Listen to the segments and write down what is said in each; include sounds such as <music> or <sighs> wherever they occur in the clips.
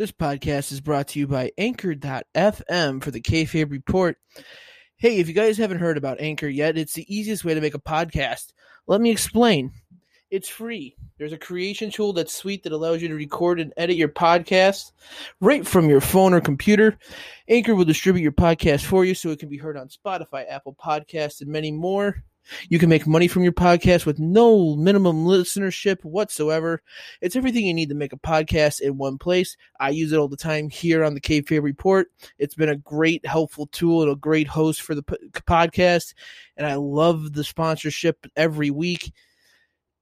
This podcast is brought to you by Anchor.fm for the Kayfabe Report. Hey, if you guys haven't heard about Anchor yet, it's the easiest way to make a podcast. Let me explain. It's free. There's a creation tool that's sweet that allows you to record and edit your podcast right from your phone or computer. Anchor will distribute your podcast for you so it can be heard on Spotify, Apple Podcasts, and many more. You can make money from your podcast with no minimum listenership whatsoever. It's everything you need to make a podcast in one place. I use it all the time here on the Kayfabe Report. It's been a great, helpful tool and a great host for the podcast. And I love the sponsorship every week.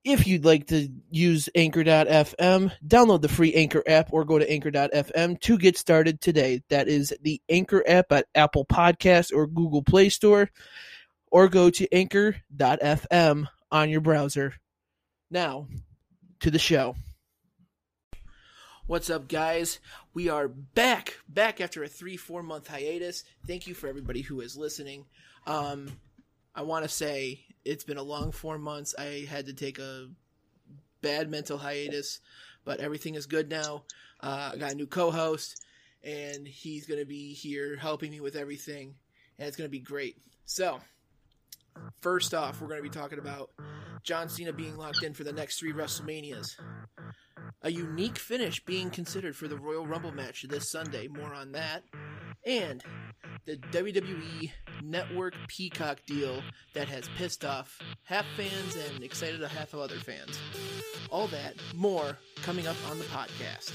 If you'd like to use Anchor.fm, download the free Anchor app or go to Anchor.fm to get started today. That is the Anchor app at Apple Podcasts or Google Play Store or go to anchor.fm on your browser. Now, to the show. What's up, guys? We are back, back after a three, four month hiatus. Thank you for everybody who is listening. Um, I want to say it's been a long four months. I had to take a bad mental hiatus, but everything is good now. Uh, I got a new co host, and he's going to be here helping me with everything, and it's going to be great. So, First off, we're going to be talking about John Cena being locked in for the next three WrestleManias. A unique finish being considered for the Royal Rumble match this Sunday. More on that. And the WWE Network Peacock deal that has pissed off half fans and excited a half of other fans. All that, more coming up on the podcast.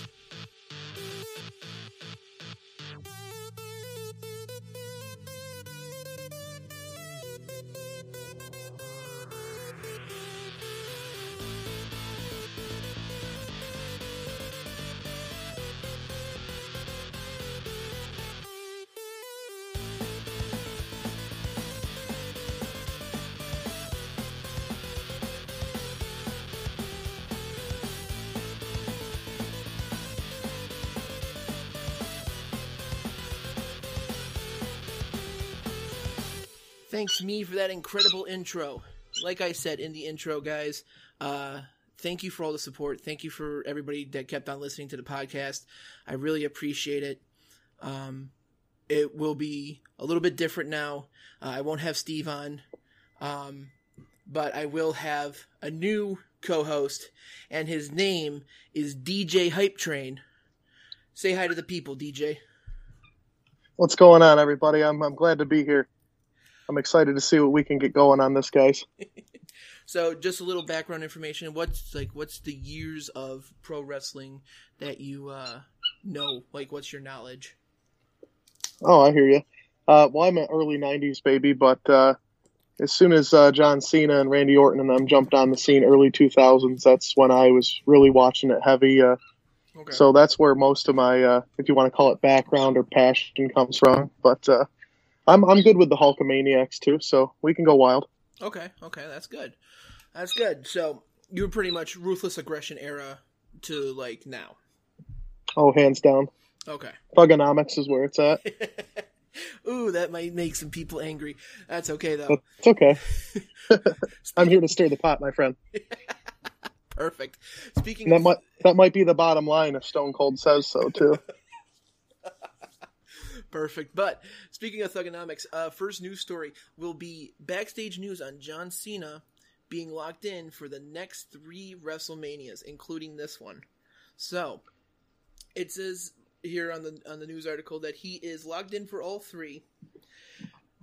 Thanks me for that incredible intro. Like I said in the intro, guys, uh, thank you for all the support. Thank you for everybody that kept on listening to the podcast. I really appreciate it. Um, it will be a little bit different now. Uh, I won't have Steve on, um, but I will have a new co-host, and his name is DJ Hype Train. Say hi to the people, DJ. What's going on, everybody? I'm I'm glad to be here. I'm excited to see what we can get going on this, guys. <laughs> So, just a little background information. What's like? What's the years of pro wrestling that you uh, know? Like, what's your knowledge? Oh, I hear you. Uh, well, I'm an early '90s baby, but uh, as soon as uh, John Cena and Randy Orton and them jumped on the scene, early 2000s, that's when I was really watching it heavy. Uh, Okay. So that's where most of my, uh, if you want to call it background or passion, comes from. But uh, I'm I'm good with the Hulkamaniacs too, so we can go wild. Okay, okay, that's good. That's good. So you were pretty much ruthless aggression era to like now. Oh, hands down. Okay. Thuganomics is where it's at. <laughs> Ooh, that might make some people angry. That's okay though. It's okay. <laughs> I'm here to stir the pot, my friend. <laughs> Perfect. Speaking that of might that might be the bottom line if Stone Cold says so too. Perfect. But speaking of thuganomics, uh, first news story will be backstage news on John Cena being locked in for the next three WrestleManias, including this one. So it says here on the on the news article that he is locked in for all three,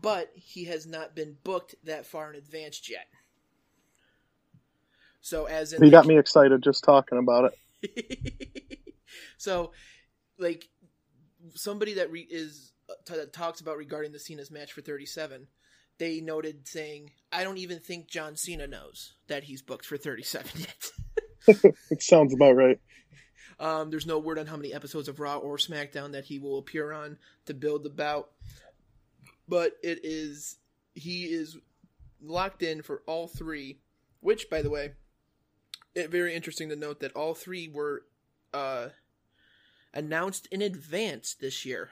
but he has not been booked that far in advance yet. So as in He got me excited just talking about it. <laughs> so, like somebody that re- is uh, t- that talks about regarding the Cena's match for 37, they noted saying, "I don't even think John Cena knows that he's booked for 37 <laughs> yet." <laughs> it sounds about right. Um, there's no word on how many episodes of Raw or SmackDown that he will appear on to build the bout, but it is he is locked in for all three. Which, by the way, it, very interesting to note that all three were uh, announced in advance this year.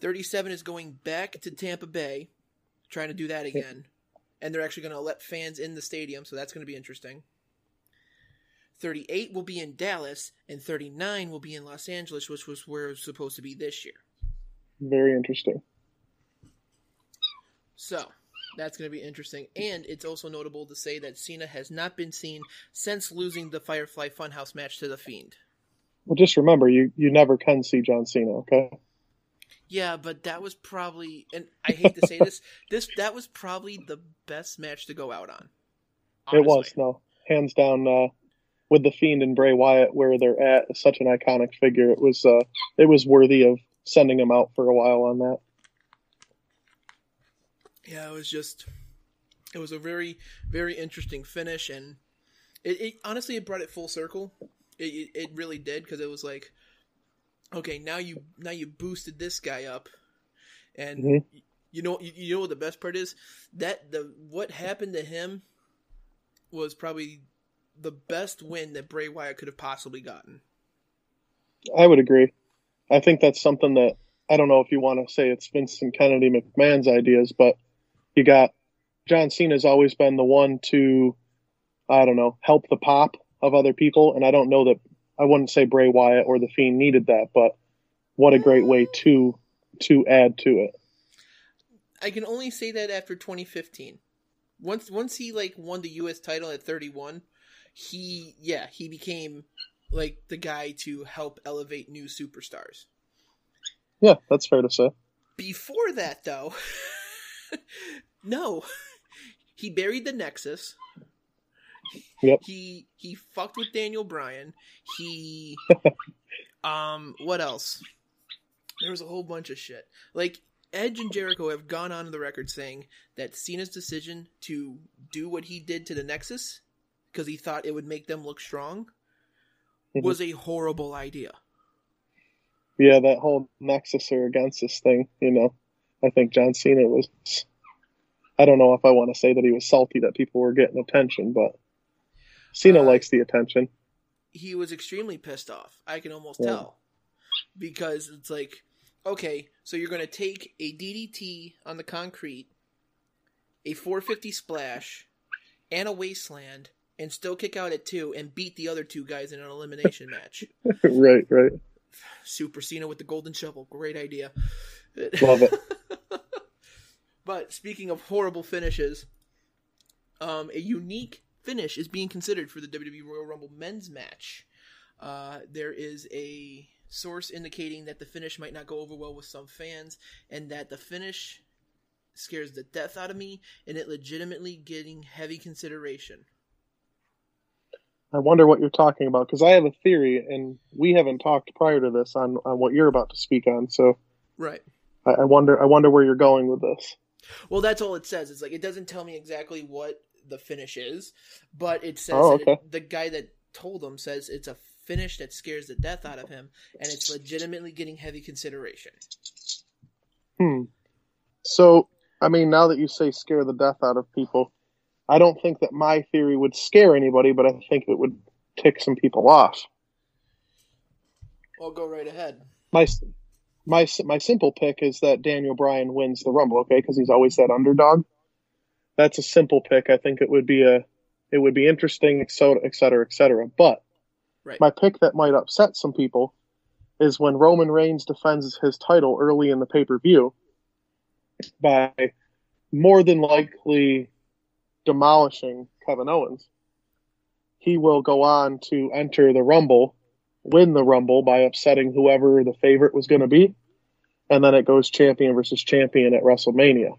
37 is going back to Tampa Bay, trying to do that again. And they're actually going to let fans in the stadium, so that's going to be interesting. 38 will be in Dallas, and 39 will be in Los Angeles, which was where it was supposed to be this year. Very interesting. So, that's going to be interesting. And it's also notable to say that Cena has not been seen since losing the Firefly Funhouse match to The Fiend. Well, just remember, you, you never can see John Cena, okay? Yeah, but that was probably, and I hate to say this, <laughs> this that was probably the best match to go out on. Honestly. It was, no, hands down. Uh, with the Fiend and Bray Wyatt, where they're at, such an iconic figure. It was, uh, it was worthy of sending him out for a while on that. Yeah, it was just, it was a very, very interesting finish, and it, it honestly it brought it full circle. It, it, really did because it was like, okay, now you now you boosted this guy up, and mm-hmm. you know you, you know what the best part is that the what happened to him was probably the best win that Bray Wyatt could have possibly gotten. I would agree. I think that's something that I don't know if you want to say it's Vincent Kennedy McMahon's ideas, but you got John Cena's always been the one to I don't know help the pop of other people, and I don't know that I wouldn't say Bray Wyatt or the Fiend needed that, but what a great way to to add to it. I can only say that after 2015. Once once he like won the US title at 31, he yeah, he became like the guy to help elevate new superstars. Yeah, that's fair to say. Before that though, <laughs> no. <laughs> He buried the Nexus. Yep. He he fucked with Daniel Bryan. He <laughs> um what else? There was a whole bunch of shit. Like Edge and Jericho have gone on the record saying that Cena's decision to do what he did to the Nexus because he thought it would make them look strong mm-hmm. was a horrible idea. Yeah, that whole Nexus or against this thing, you know. I think John Cena was I don't know if I want to say that he was salty that people were getting attention, but Cena uh, likes the attention. He was extremely pissed off. I can almost yeah. tell. Because it's like, okay, so you're going to take a DDT on the concrete, a 450 splash, and a wasteland, and still kick out at two and beat the other two guys in an elimination match. <laughs> right, right. Super Cena with the golden shovel. Great idea. Love it. <laughs> but speaking of horrible finishes, um, a unique finish is being considered for the WWE Royal Rumble men's match. Uh, there is a source indicating that the finish might not go over well with some fans, and that the finish scares the death out of me, and it legitimately getting heavy consideration. I wonder what you're talking about because I have a theory, and we haven't talked prior to this on, on what you're about to speak on. So, right. I, I wonder. I wonder where you're going with this. Well, that's all it says. It's like it doesn't tell me exactly what the finish is, but it says oh, okay. it, the guy that told him says it's a finish that scares the death out of him, and it's legitimately getting heavy consideration. Hmm. So, I mean, now that you say scare the death out of people, I don't think that my theory would scare anybody, but I think it would tick some people off. I'll go right ahead. My my my simple pick is that Daniel Bryan wins the Rumble, okay? Because he's always that underdog. That's a simple pick. I think it would be a it would be interesting, et cetera, et cetera, et cetera. But right. my pick that might upset some people is when Roman Reigns defends his title early in the pay per view by more than likely demolishing Kevin Owens. He will go on to enter the Rumble, win the Rumble by upsetting whoever the favorite was going to be, and then it goes champion versus champion at WrestleMania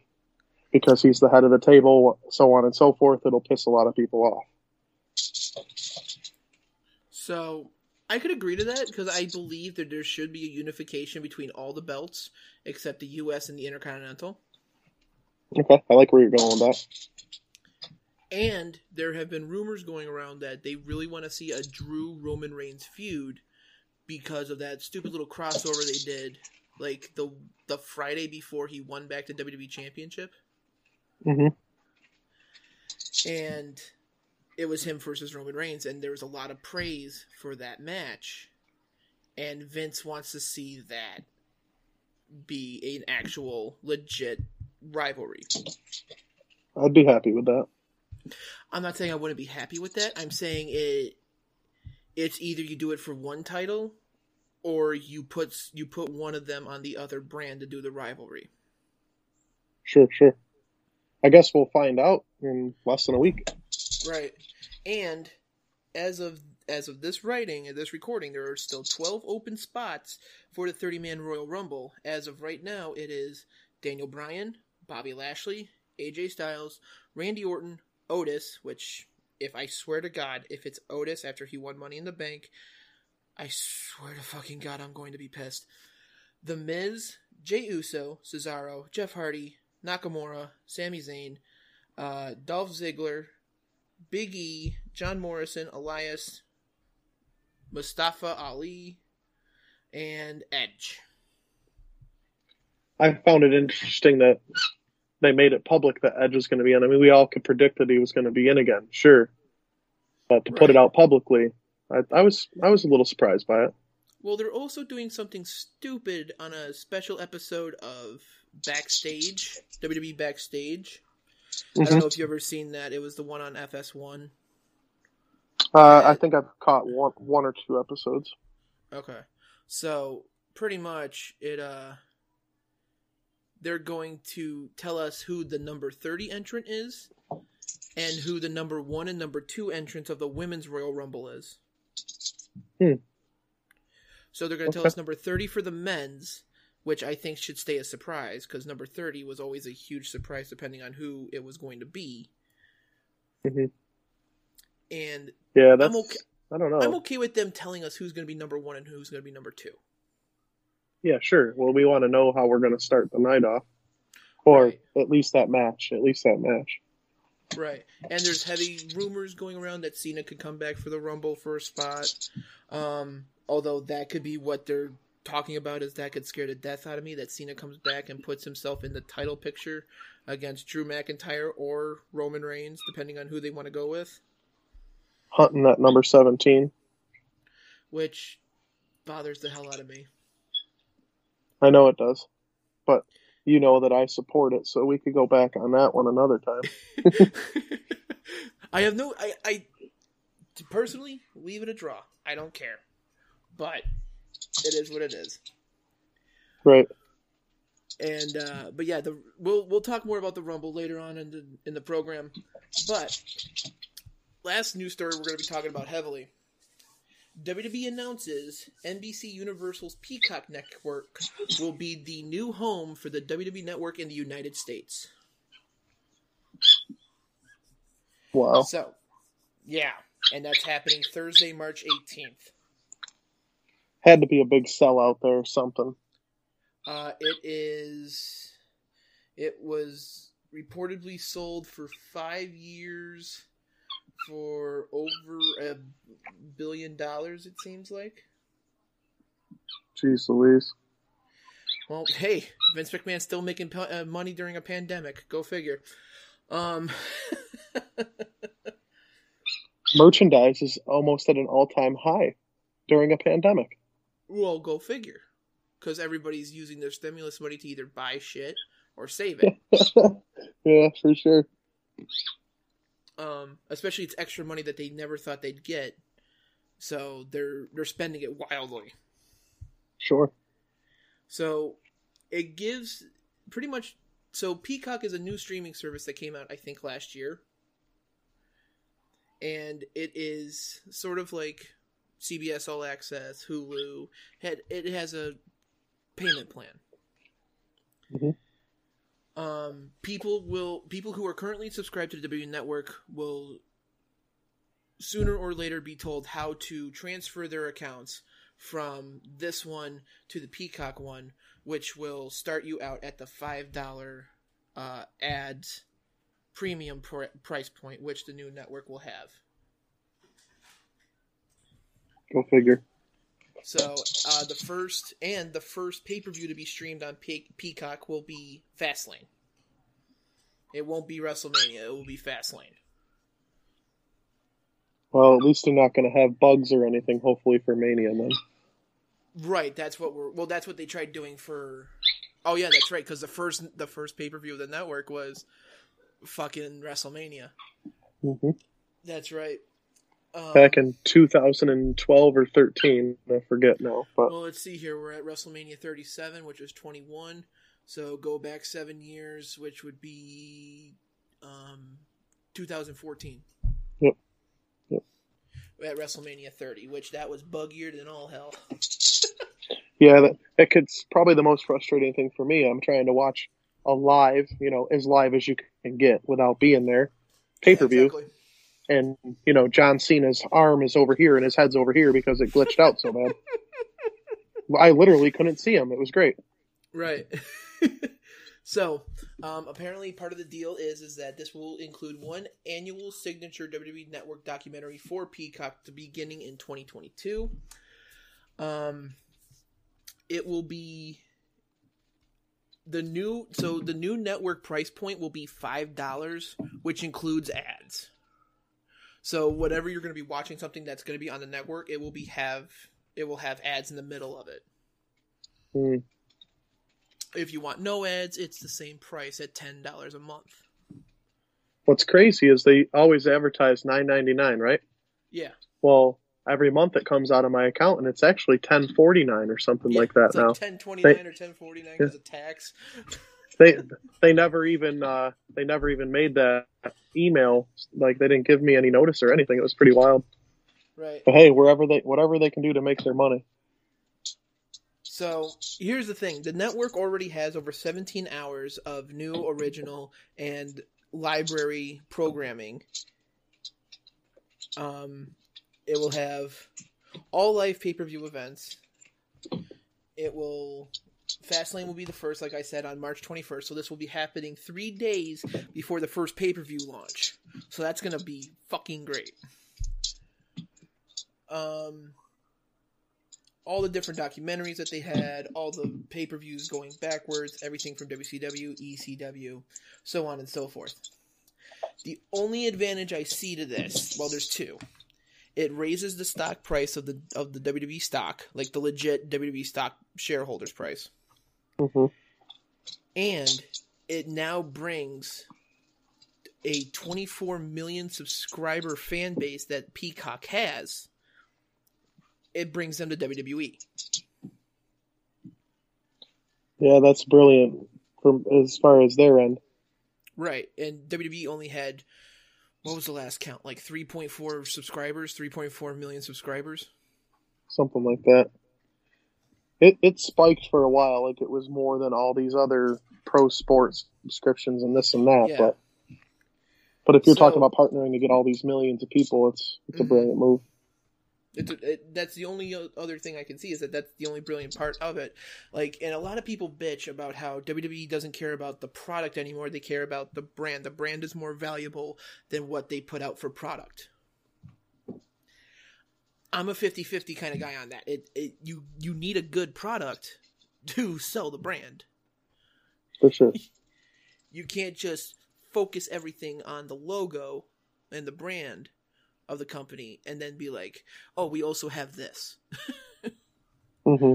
because he's the head of the table, so on and so forth. It'll piss a lot of people off. So I could agree to that because I believe that there should be a unification between all the belts except the U.S. and the Intercontinental. Okay, I like where you're going with that. And there have been rumors going around that they really want to see a Drew Roman Reigns feud because of that stupid little crossover they did, like the the Friday before he won back the WWE Championship, hmm and it was him versus Roman Reigns, and there was a lot of praise for that match, and Vince wants to see that be an actual legit rivalry. I'd be happy with that. I'm not saying I wouldn't be happy with that. I'm saying it. It's either you do it for one title, or you put you put one of them on the other brand to do the rivalry. Sure, sure. I guess we'll find out in less than a week. Right. And as of as of this writing and this recording, there are still 12 open spots for the 30 man Royal Rumble. As of right now, it is Daniel Bryan, Bobby Lashley, AJ Styles, Randy Orton, Otis, which if I swear to God, if it's Otis after he won Money in the Bank, I swear to fucking God, I'm going to be pissed. The Miz, Jey Uso, Cesaro, Jeff Hardy, Nakamura, Sami Zayn, uh, Dolph Ziggler, Big E, John Morrison, Elias, Mustafa Ali, and Edge. I found it interesting that they made it public that Edge was going to be in. I mean, we all could predict that he was going to be in again, sure, but to put it out publicly, I, I was I was a little surprised by it. Well, they're also doing something stupid on a special episode of Backstage, WWE Backstage. I Mhm. don't know if you've ever seen that. It was the one on FS1. Uh, I think I've caught one one or two episodes. Okay. So pretty much it uh they're going to tell us who the number 30 entrant is and who the number 1 and number 2 entrants of the women's Royal Rumble is. Hmm. So they're going to tell us number 30 for the men's, which I think should stay a surprise cuz number 30 was always a huge surprise depending on who it was going to be. Mhm. And Yeah, that's okay- I don't know. I'm okay with them telling us who's going to be number 1 and who's going to be number 2. Yeah, sure. Well, we want to know how we're going to start the night off, or Right. at least that match. At least that match. Right. And there's heavy rumors going around that Cena could come back for the Rumble for a spot. Um, although that could be what they're talking about is that could scare the death out of me that Cena comes back and puts himself in the title picture against Drew McIntyre or Roman Reigns, depending on who they want to go with, Hunting that number seventeen. which bothers the hell out of me. I know it does, but you know that I support it, so we could go back on that one another time. <laughs> I have no I, I personally leave it a draw. I don't care. But it is what it is. Right. and uh, but yeah, the we'll we'll talk more about the Rumble later on in the in the program. But last news story we're going to be talking about heavily. WWE announces NBC Universal's Peacock Network will be the new home for the WWE Network in the United States. Wow. So, yeah, and that's happening Thursday, March 18th. Had to be a big sellout there or something. Uh, it is. It was reportedly sold for five years for over a billion dollars. It seems like. Jeez Louise. Well, hey, Vince McMahon's still making uh, money during a pandemic. Go figure. Um, <laughs> Merchandise is almost at an all-time high during a pandemic. Well, go figure. Because everybody's using their stimulus money to either buy shit or save it. <laughs> yeah, for sure. um, especially it's extra money that they never thought they'd get. So they're they're spending it wildly. Sure. So it gives pretty much. So Peacock is a new streaming service that came out, I think, last year. and it is sort of like CBS All Access, Hulu. Had it has a payment plan. Mhm. Um, people will people who are currently subscribed to the W Network will sooner or later be told how to transfer their accounts from this one to the Peacock one, which will start you out at the five dollar uh, ads premium pr- price point, which the new network will have. Go figure. So uh, the first and the first pay per view to be streamed on Pe- Peacock will be Fastlane. It won't be WrestleMania. It will be Fastlane. Well, at least they're not going to have bugs or anything. Hopefully for Mania then. Right. That's what we're. Well, that's what they tried doing for. Oh yeah, that's right. Because the first the first pay per view of the network was fucking WrestleMania. hmm That's right. Um, Back in 2012 or 13, I forget now. But Well, let's see here. We're at WrestleMania 37, which was 21. So go back seven years, which would be um, 2014. Yep. Yep. At WrestleMania 30, which that was buggier than all hell. <laughs> yeah, that, that could probably the most frustrating thing for me. I'm trying to watch a live, you know, as live as you can get without being there, pay per view, Yeah, exactly. And you know, John Cena's arm is over here and his head's over here because it glitched out so bad. <laughs> I literally couldn't see him. It was great. Right. <laughs> so, um, apparently, part of the deal is is that this will include one annual signature WWE Network documentary for Peacock to beginning in 2022. Um, it will be the new so the new network price point will be five dollars, which includes ads. So whatever you're going to be watching something that's going to be on the network, it will be have it will have ads in the middle of it. Hmm. If you want no ads, it's the same price at ten dollars a month. What's crazy is they always advertise 9.99, right? Yeah, Well, every month it comes out of my account and it's actually 10.49 or something yeah, like that it's now. like ten twenty nine or ten forty nine because of tax. <laughs> they they never even uh they never even made that email like they didn't give me any notice or anything. It was pretty wild. Right. But hey, wherever they whatever they can do to make their money. So here's the thing: the network already has over 17 hours of new, original, and library programming. Um, it will have all live pay per view events. It will. Fastlane will be the first, like I said, on March 21st. So this will be happening three days before the first pay per view launch. So that's gonna be fucking great. Um, all the different documentaries that they had, all the pay per views going backwards, everything from WCW, ECW, so on and so forth. The only advantage I see to this, well, there's two. It raises the stock price of the of the WWE stock, like the legit WWE stock shareholders price, hmm and it now brings a 24 million subscriber fan base that Peacock has. It brings them to. WWE. Yeah, that's brilliant from as far as their end. Right, and WWE only had what was the last count? Like 3.4 subscribers, 3.4 million subscribers. Something like that. It it spiked for a while, like it was more than all these other pro sports subscriptions and this and that, Yeah. but but if you're So- talking about partnering to get all these millions of people, it's it's a Mhm. brilliant move. It's it, that's the only other thing I can see is that that's the only brilliant part of it. Like, and a lot of people bitch about how WWE doesn't care about the product anymore; they care about the brand. The brand is more valuable than what they put out for product. I'm a 50-50 kind of guy on that. It, it you you need a good product to sell the brand. For sure. <laughs> you can't just focus everything on the logo and the brand of the company and then be like, oh, we also have this, <laughs> hmm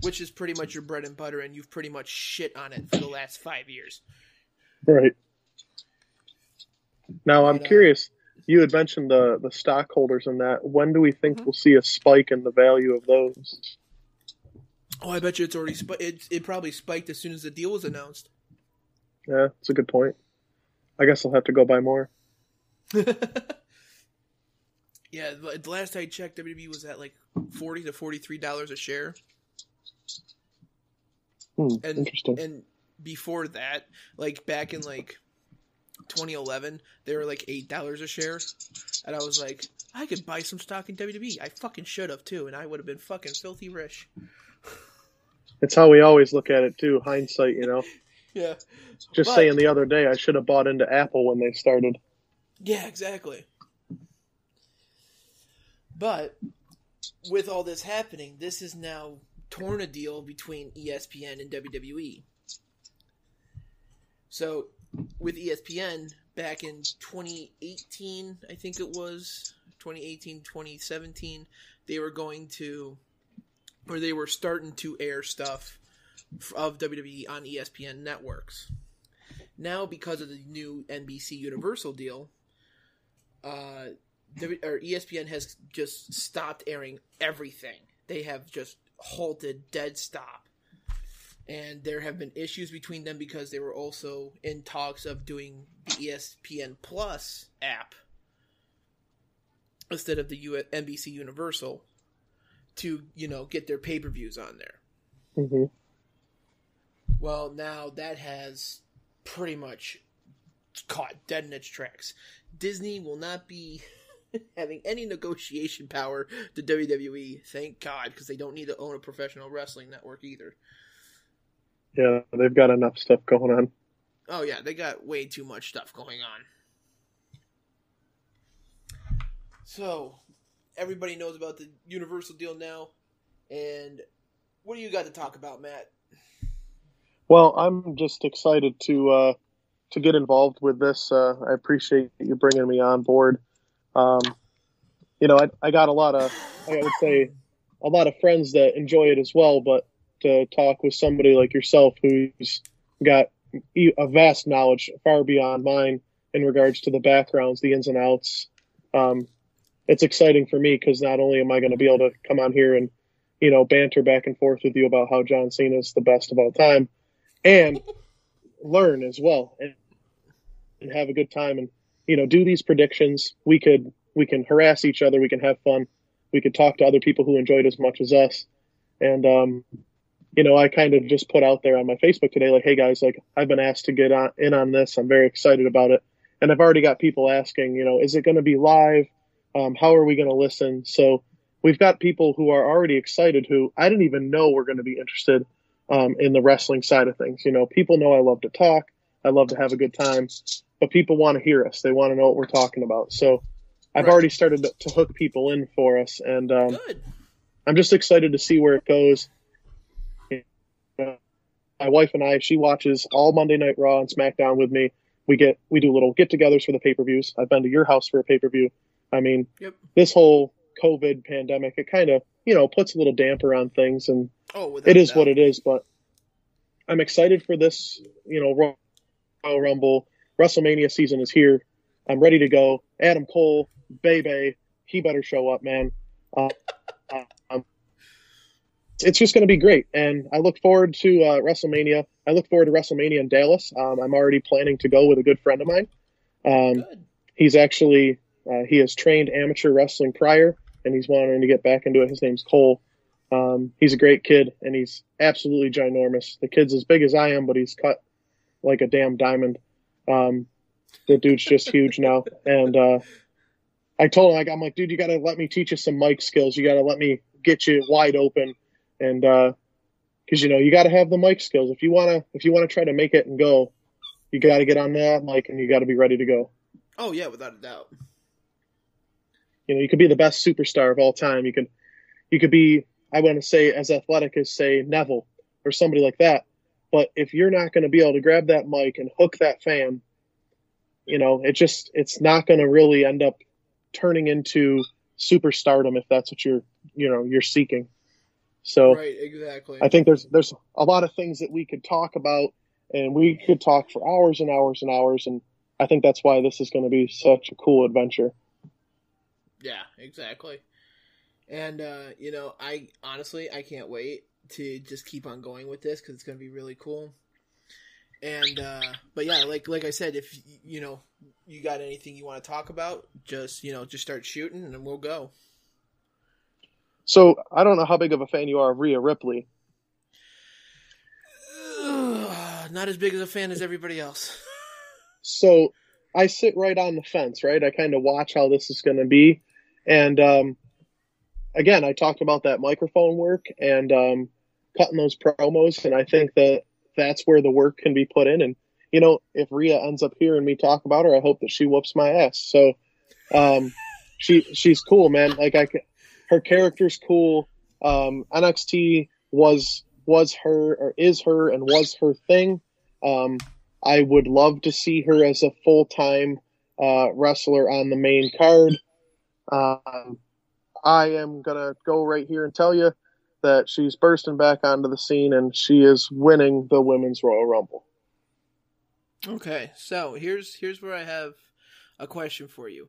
which is pretty much your bread and butter, and you've pretty much shit on it for the last five years. Right. Now I'm But, uh, curious. You had mentioned the the stockholders and that. When do we think Mhm. we'll see a spike in the value of those? Oh, I bet you it's already sp- it, it probably spiked as soon as the deal was announced. Yeah, that's a good point. I guess I'll have to go buy more. <laughs> Yeah, the last I checked, WWE was at like forty to forty three dollars a share, Hmm, and interesting. and before that, like back in like 2011, they were like eight dollars a share, and I was like, I could buy some stock in WWE. I fucking should have too, and I would have been fucking filthy rich. That's how we always look at it too. Hindsight, you know. <laughs> Yeah, Just But- saying the other day, I should have bought into Apple when they started. yeah, exactly. But with all this happening, this is now torn a deal between ESPN and WWE. So, with ESPN back in 2018, I think it was 2018, 2017, they were going to, or they were starting to air stuff of WWE on ESPN networks. Now, because of the new NBC Universal deal, uh, W- or ESPN has just stopped airing everything. They have just halted, dead stop. And there have been issues between them because they were also in talks of doing the ESPN Plus app instead of the U- NBC Universal to, you know, get their pay per views on there. hmm Well, now that has pretty much caught dead in its tracks. Disney will not be <laughs> having any negotiation power to WWE, thank God, because they don't need to own a professional wrestling network either. Yeah, they've got enough stuff going on. Oh, yeah, they got way too much stuff going on. So, everybody knows about the Universal deal now, and what do you got to talk about, Matt? Well, I'm just excited to uh, to get involved with this. Uh, I appreciate you bringing me on board. Um, you know, I, I got a lot of, I would say, a lot of friends that enjoy it as well. But to talk with somebody like yourself, who's got a vast knowledge far beyond mine in regards to the backgrounds, the ins and outs, um, it's exciting for me because not only am I going to be able to come on here and you know banter back and forth with you about how John Cena is the best of all time and learn as well and, and have a good time and you know do these predictions. We could we can harass each other. We can have fun. We could talk to other people who enjoyed as much as us. And um you know i kind of just put out there on my facebook today like hey guys like i've been asked to get on in on this. I'm very excited about it. And i've already got people asking you know is it going to be live? Um, how are we going to listen? So we've got people who are already excited who i didn't even know were going to be interested um, in the wrestling side of things. You know, people know I love to talk, I love to have a good time, but people want to hear us. They want to know what we're talking about. So I've Right. already started to, to hook people in for us, and um. I'm just excited to see where it goes. My wife and I, she watches all Monday Night Raw and SmackDown with me. We get we do little get-togethers for the pay-per-views. I've been to your house for a pay-per-view. I mean, Yep. this whole COVID pandemic, it kind of you know puts a little damper on things, and Oh, it is doubt. what it is. But I'm excited for this. You know, Royal Rumble, WrestleMania season is here. I'm ready to go. Adam Cole, Bebe, he better show up, man. Uh, um, it's just going to be great, and I look forward to uh, WrestleMania. I look forward to WrestleMania in Dallas. Um, I'm already planning to go with a good friend of mine. Um, he's actually uh, he has trained amateur wrestling prior, and he's wanting to get back into it. His name's Cole. Um, he's a great kid, and he's absolutely ginormous. The kid's as big as I am, but he's cut like a damn diamond. Um, the dude's just huge now, and uh, I told him, like, I'm like, dude, you got to let me teach you some mic skills. You got to let me get you wide open, and because you know you got to have the mic skills if you wanna if you wanna try to make it and go, you got to get on that mic and you got to be ready to go. Oh yeah, without a doubt. You know, you could be the best superstar of all time. You could, you could be, I want to say, as athletic as say Neville or somebody like that. But if you're not going to be able to grab that mic and hook that fan, you know, it just, it's not going to really end up turning into superstardom if that's what you're, you know, you're seeking. So right, exactly. I think there's there's a lot of things that we could talk about, and we could talk for hours and hours and hours. And I think that's why this is going to be such a cool adventure. Yeah, exactly. And uh, you know, I honestly I can't wait to just keep on going with this because it's going to be really cool. And uh, but yeah, like like I said, if you know you got anything you want to talk about, just you know just start shooting and we'll go. So I don't know how big of a fan you are of Rhea Ripley. <sighs> Not as big as a fan as everybody else. So I sit right on the fence, right? I kind of watch how this is going to be, and um, again, I talked about that microphone work and um, cutting those promos, and I think that that's where the work can be put in. And you know, if Rhea ends up hearing me talk about her, I hope that she whoops my ass. So um, she she's cool, man. Like I, her character's cool. Um, NXT was was her or is her and was her thing. Um, I would love to see her as a full time uh, wrestler on the main card. Um, I am gonna go right here and tell you that she's bursting back onto the scene and she is winning the women's Royal Rumble. Okay, so here's here's where I have a question for you.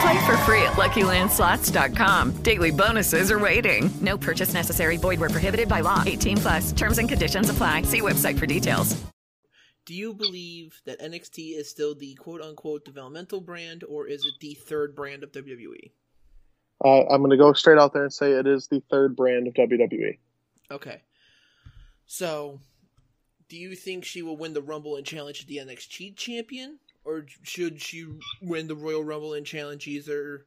Play for free at LuckyLandSlots.com. Daily bonuses are waiting. No purchase necessary. Void where prohibited by law. 18 plus. Terms and conditions apply. See website for details. Do you believe that NXT is still the quote unquote developmental brand, or is it the third brand of WWE? Uh, I'm going to go straight out there and say it is the third brand of WWE. Okay. So, do you think she will win the Rumble and challenge the NXT champion? Or should she win the Royal Rumble and challenge either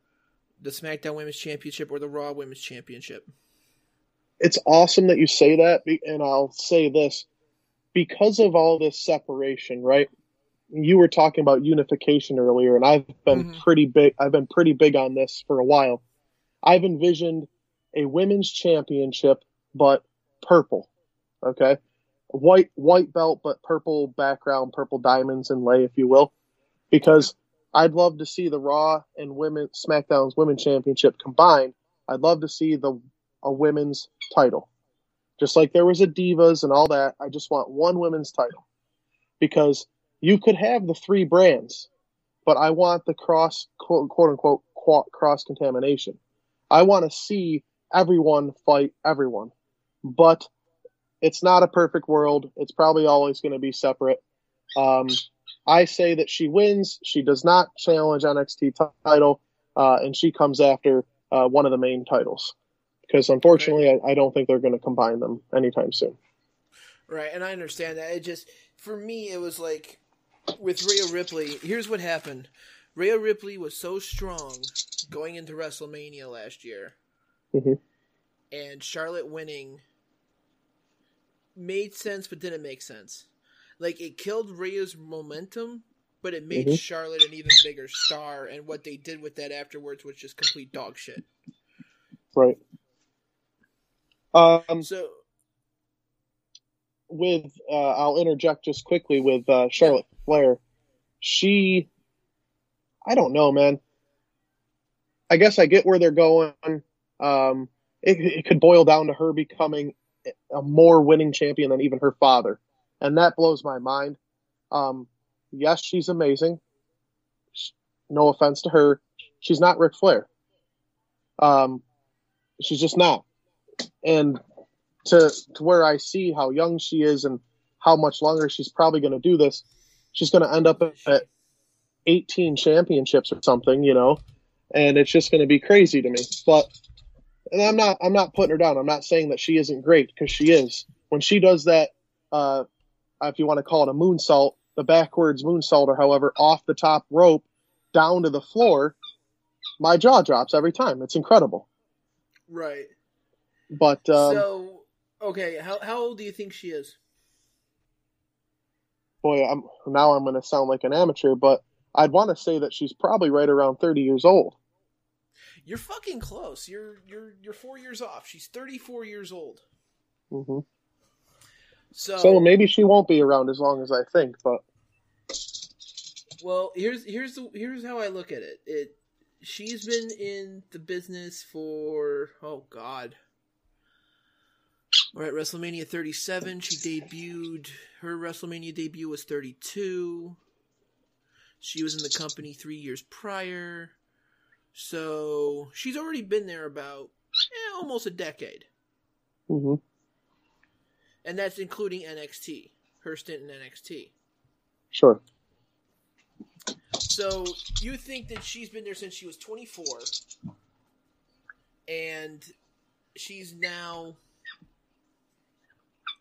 the SmackDown Women's Championship or the Raw Women's Championship? It's awesome that you say that, and I'll say this because of all this separation, right? You were talking about unification earlier, and I've been mm-hmm. pretty big. I've been pretty big on this for a while. I've envisioned a women's championship, but purple. Okay, white white belt, but purple background, purple diamonds inlay, if you will because I'd love to see the Raw and Women SmackDown's Women's Championship combined. I'd love to see the a women's title, just like there was a Divas and all that. I just want one women's title because you could have the three brands, but I want the cross quote, quote unquote cross contamination. I want to see everyone fight everyone, but it's not a perfect world. It's probably always going to be separate. Um, I say that she wins. She does not challenge NXT title, uh, and she comes after uh, one of the main titles. Because unfortunately, I, I, don't think they're going to combine them anytime soon. Right, and I understand that. It just for me, it was like with Rhea Ripley. Here's what happened: Rhea Ripley was so strong going into WrestleMania last year, mm-hmm. and Charlotte winning made sense, but didn't make sense like it killed Rhea's momentum, but it made mm-hmm. Charlotte an even bigger star. And what they did with that afterwards was just complete dog shit. Right. Um. So. With uh, I'll interject just quickly with uh, Charlotte yeah. Flair. She, I don't know, man. I guess I get where they're going. Um, it, it could boil down to her becoming a more winning champion than even her father and that blows my mind. Um, yes, she's amazing. No offense to her, she's not Ric Flair. Um, she's just not. And to to where I see how young she is and how much longer she's probably going to do this, she's going to end up at 18 championships or something, you know, and it's just going to be crazy to me. But and I'm not I'm not putting her down. I'm not saying that she isn't great because she is. When she does that uh, if you want to call it a moonsault, the backwards moonsault, or however, off the top rope down to the floor, my jaw drops every time. It's incredible. Right. But um, so okay, how how old do you think she is? boy, I'm now I'm going to sound like an amateur, but I'd want to say that she's probably right around 30 years old. You're fucking close. You're you're you're four years off. She's 34 years old. hmm So, So maybe she won't be around as long as I think, but well, here's here's the here's how I look at it. It she's been in the business for oh god. We're at WrestleMania 37. She debuted. Her WrestleMania debut was 32. She was in the company three years prior. So she's already been there about eh, almost a decade. hmm And that's including NXT. Her stint in NXT. sure. So you think that she's been there since she was 24, and she's now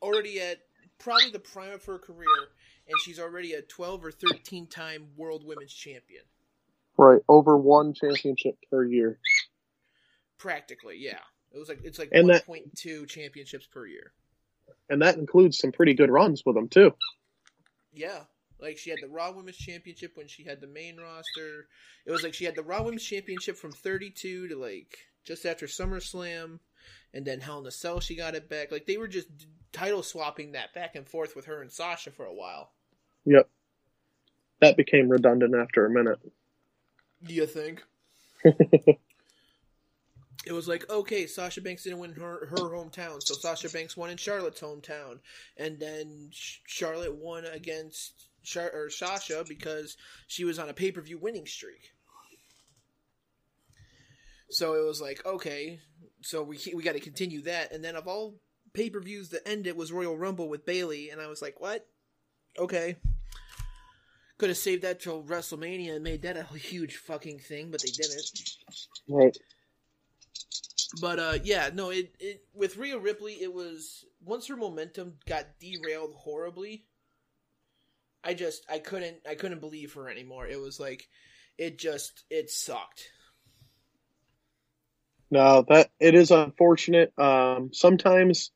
already at probably the prime of her career, and she's already a 12 or 13 time World Women's Champion. Right, over one championship per year. Practically, yeah. It was like it's like And that- 1.2 championships per year. And that includes some pretty good runs with them, too. Yeah. Like she had the Raw Women's Championship when she had the main roster. It was like she had the Raw Women's Championship from 32 to like just after SummerSlam, and then Hell in a Cell she got it back. Like they were just d- title swapping that back and forth with her and Sasha for a while. Yep. That became redundant after a minute. Do you think? <laughs> it was like okay, Sasha Banks didn't win her her hometown, so Sasha Banks won in Charlotte's hometown, and then Charlotte won against Char- or Sasha because she was on a pay per view winning streak. So it was like okay, so we we got to continue that, and then of all pay per views that ended was Royal Rumble with Bayley, and I was like, what? Okay. Could have saved that till WrestleMania and made that a huge fucking thing, but they didn't. Right. But uh, yeah, no, it, it with Rhea Ripley, it was once her momentum got derailed horribly. I just I couldn't I couldn't believe her anymore. It was like it just it sucked. No, that it is unfortunate. Um, sometimes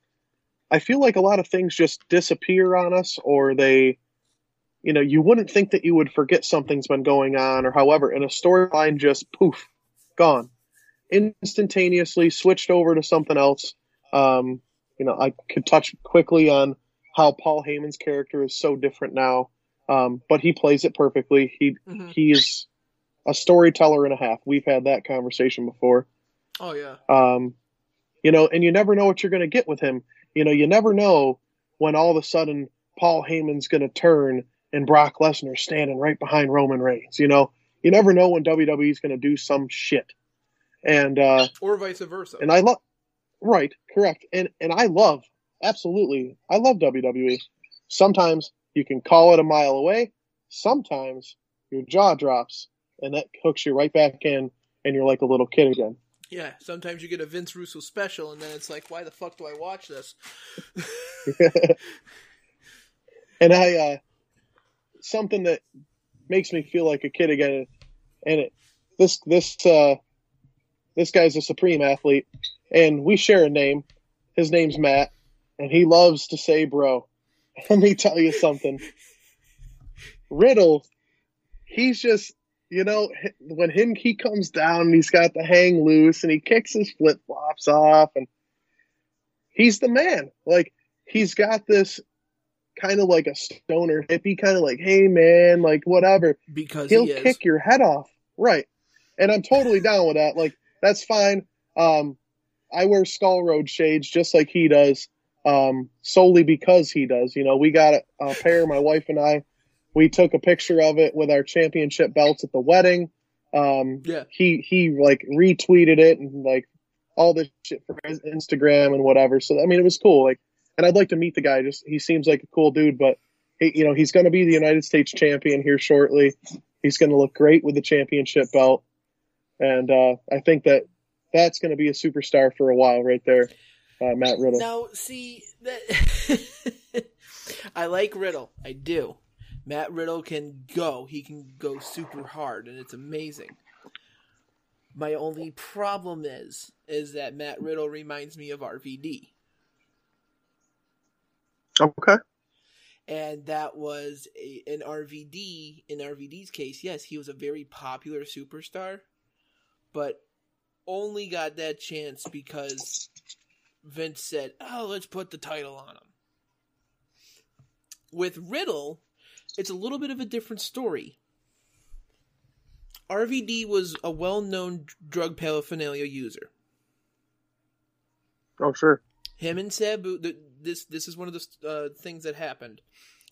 I feel like a lot of things just disappear on us, or they, you know, you wouldn't think that you would forget something's been going on, or however, and a storyline just poof, gone, instantaneously switched over to something else. Um, you know, I could touch quickly on how Paul Heyman's character is so different now, um, but he plays it perfectly. He Mhm. he is a storyteller and a half. We've had that conversation before. Oh yeah. Um, you know, and you never know what you're going to get with him. You know, you never know when all of a sudden Paul Heyman's going to turn and Brock Lesnar standing right behind Roman Reigns. You know, you never know when WWE's going to do some shit. And uh, Or vice versa. and I love, right, correct, and and I love absolutely, I love WWE. Sometimes you can call it a mile away. Sometimes your jaw drops, and that hooks you right back in, and you're like a little kid again. Yeah, sometimes you get a Vince Russo special, and then it's like, why the fuck do I watch this? <laughs> <laughs> and I uh, something that makes me feel like a kid again. And it, this this uh, this guy's a supreme athlete, and we share a name. His name's Matt, and he loves to say "bro." <laughs> Let me tell you something. Riddle, he's just you know when him he comes down and he's got the hang loose and he kicks his flip flops off and he's the man. Like he's got this kind of like a stoner hippie kind of like, hey man, like whatever. Because he'll he kick your head off, right? And I'm totally down with that. Like that's fine. Um, I wear Skull Road shades just like he does, um, solely because he does. You know, we got a, a pair, my wife and I. We took a picture of it with our championship belts at the wedding. Um, Yeah. he he like retweeted it and like all this shit for his Instagram and whatever. So I mean, it was cool. Like, and I'd like to meet the guy. Just he seems like a cool dude, but he, you know, he's going to be the United States champion here shortly. He's going to look great with the championship belt, and uh, I think that that's going to be a superstar for a while, right there, uh, Matt Riddle. Now, see that <laughs> I like Riddle. I do. Matt Riddle can go. He can go super hard, and it's amazing. My only problem is is that Matt Riddle reminds me of RVD. Okay. And that was a, an RVD. In RVD's case, yes, he was a very popular superstar, but only got that chance because Vince said, "Oh, let's put the title on him." With Riddle, it's a little bit of a different story. RVD was a well-known drug paraphernalia user. Oh, sure. Him and Sabu. The, this this is one of the uh, things that happened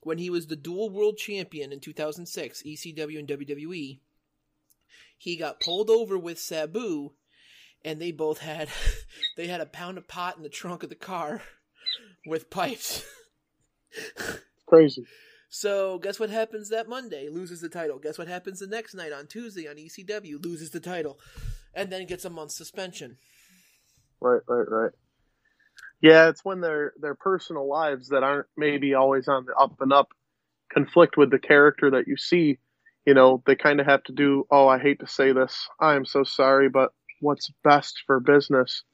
when he was the dual world champion in 2006, ECW and WWE. He got pulled over with Sabu, and they both had <laughs> they had a pound of pot in the trunk of the car <laughs> with pipes. <laughs> Crazy. So guess what happens that Monday? Loses the title. Guess what happens the next night on Tuesday on ECW? Loses the title, and then gets a month suspension. Right, right, right. Yeah, it's when their their personal lives that aren't maybe always on the up and up conflict with the character that you see. You know, they kind of have to do. Oh, I hate to say this. I am so sorry, but what's best for business?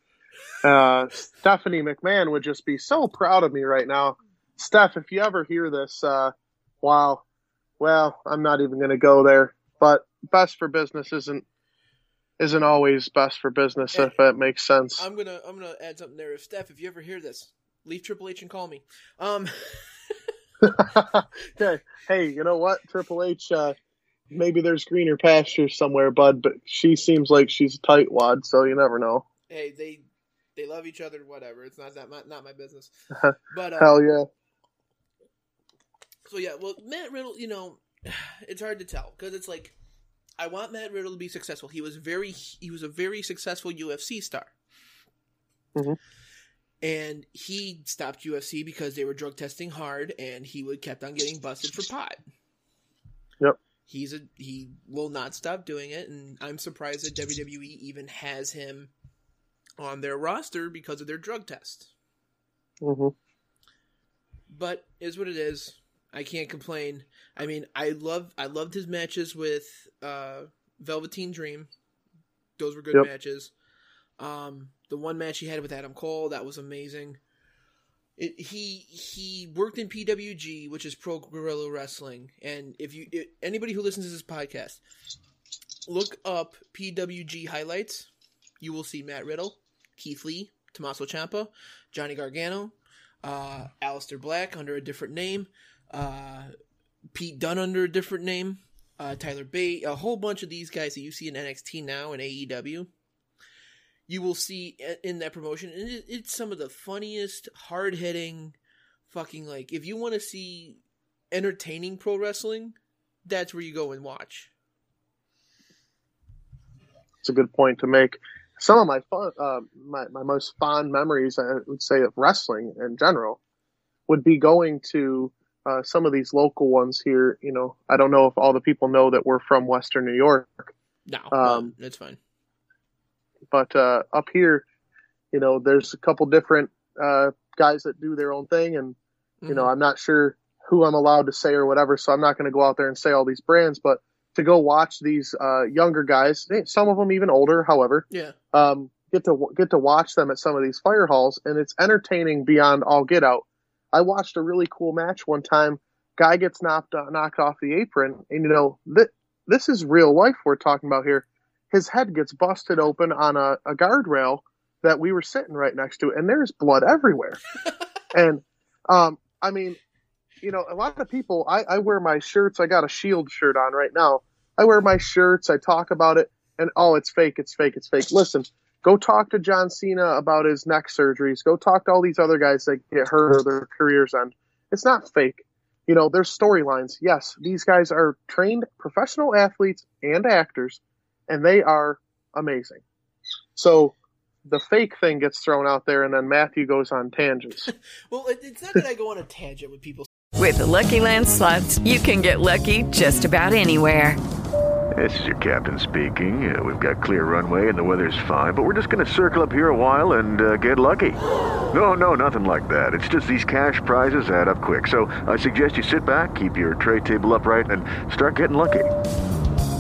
Uh, Stephanie McMahon would just be so proud of me right now. Steph, if you ever hear this, uh, wow. Well, I'm not even going to go there. But best for business isn't isn't always best for business And if that makes sense. I'm gonna I'm gonna add something there. If Steph, if you ever hear this, leave Triple H and call me. Um, <laughs> <laughs> okay. Hey, you know what? Triple H, uh, maybe there's greener pastures somewhere, bud, but she seems like she's a tightwad, so you never know. hey, they they love each other. Whatever. It's not that not my business. <laughs> But uh, Hell yeah. So yeah, well, Matt Riddle, you know, <sighs> it's hard to tell because it's like I want Matt Riddle to be successful. He was very he was a very successful UFC star. Mhm. And he stopped UFC because they were drug testing hard, and he would kept on getting busted for pot. Yep. He's a he will not stop doing it, and I'm surprised that WWE even has him on their roster because of their drug test. hmm but is what it is. I can't complain. I mean, I love I loved his matches with uh, Velveteen Dream. Those were good Yep. matches. Um, the one match he had with Adam Cole that was amazing. It, he he worked in PWG, which is Pro Guerrilla Wrestling, and if you if, anybody who listens to this podcast, look up PWG highlights. You will see Matt Riddle, Keith Lee, Tommaso Ciampa, Johnny Gargano, uh, Aleister Black under a different name, uh, Pete Dunne under a different name, uh, Tyler Bate, a whole bunch of these guys that you see in NXT now and AEW. You will see in that promotion, and it's some of the funniest, hard hitting, fucking like. If you want to see entertaining pro wrestling, that's where you go and watch. It's a good point to make. Some of my fun, uh, my my most fond memories, I would say, of wrestling in general, would be going to uh, some of these local ones here. You know, I don't know if all the people know that we're from Western New York, No, Um, no, it's fine. But uh, up here, you know, there's a couple different uh, guys that do their own thing, and you know, Mhm. I'm not sure who I'm allowed to say or whatever, so I'm not going to go out there and say all these brands, but to go watch these uh, younger guys, some of them even older, however, Yeah. um, get to get to watch them at some of these fire halls, and it's entertaining beyond all get out. I watched a really cool match one time. Guy gets knocked knocked off the apron, and you know th- this is real life we're talking about here. His head gets busted open on a, a guardrail that we were sitting right next to, and there's blood everywhere. <laughs> and um, I mean, you know, a lot of people. I, I wear my shirts. I got a Shield shirt on right now. I wear my shirts. I talk about it, and oh, it's fake. It's fake. It's fake. Listen, go talk to John Cena about his neck surgeries. Go talk to all these other guys that get hurt or their careers end. It's not fake. You know, there's storylines. Yes, these guys are trained professional athletes and actors, and they are amazing. So the fake thing gets thrown out there, and then Matthew goes on tangents. <laughs> Well, it's not that I go on a tangent with people. With the Lucky Land slots, you can get lucky just about anywhere. This is your captain speaking. Uh, we've got clear runway and the weather's fine, but we're just going to circle up here a while and uh, get lucky. No, no, nothing like that. It's just these cash prizes add up quick. So I suggest you sit back, keep your tray table upright, and start getting lucky.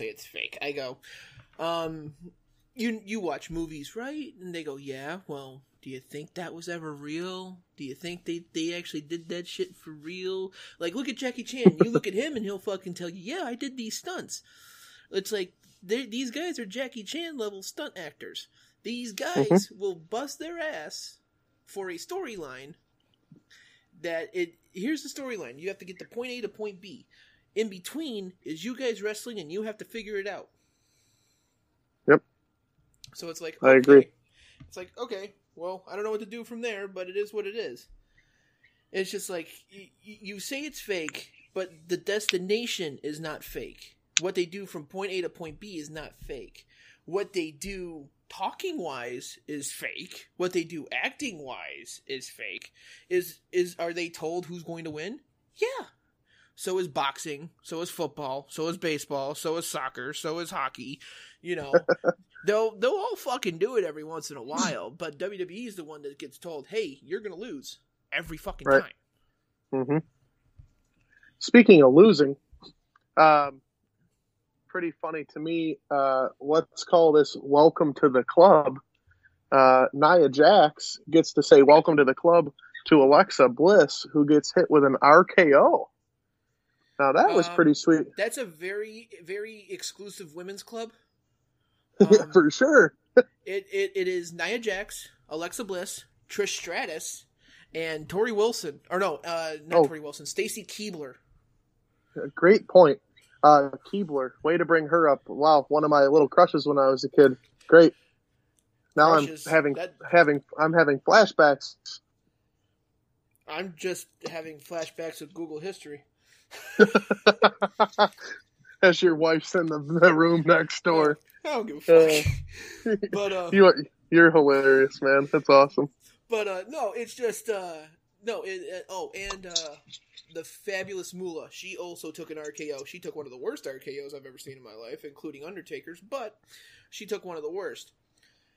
Say it's fake. I go, um, you you watch movies, right? And they go, yeah. Well, do you think that was ever real? Do you think they they actually did that shit for real? Like, look at Jackie Chan. You look at him, and he'll fucking tell you, yeah, I did these stunts. It's like these guys are Jackie Chan level stunt actors. These guys will bust their ass for a storyline that it here's the storyline. You have to get to point A to point B. In between is you guys wrestling and you have to figure it out. Yep. So it's like I agree. It's like okay, well, I don't know what to do from there, but it is what it is. It's just like y- you say it's fake, but the destination is not fake. What they do from point A to point B is not fake. What they do talking wise is fake. What they do acting wise is fake. Is is are they told who's going to win? Yeah. So is boxing, so is football, so is baseball, so is soccer, so is hockey. You know, <laughs> they'll they'll all fucking do it every once in a while, but WWE is the one that gets told, "Hey, you're gonna lose every fucking Right. time." hmm Speaking of losing, um, pretty funny to me. Uh, let's call this "Welcome to the Club." Uh, Nia Jax gets to say "Welcome to the club" to Alexa Bliss, who gets hit with an RKO. Now that was Um, pretty sweet, That's a very very exclusive women's club. <laughs> yeah, for sure. <laughs> It it, it is Nia Jax, Alexa Bliss, Trish Stratus, and Torrie Wilson. Or no, uh, not Oh. Torrie Wilson. Stacy Keibler. Great point, uh, Keibler. Way to bring her up. Wow, one of my little crushes when I was a kid. Great. Now Crushes, I'm having that- having I'm having flashbacks. I'm just having flashbacks of Google history. <laughs> As your wife's in the, the room next door. I don't give a fuck. Uh, <laughs> but uh, you are, you're hilarious, man. That's awesome. but uh, no, it's just uh, no. It, it, oh, and uh, the fabulous Moolah. She also took an RKO. She took one of the worst RKOs I've ever seen in my life, including Undertaker's. But she took one of the worst.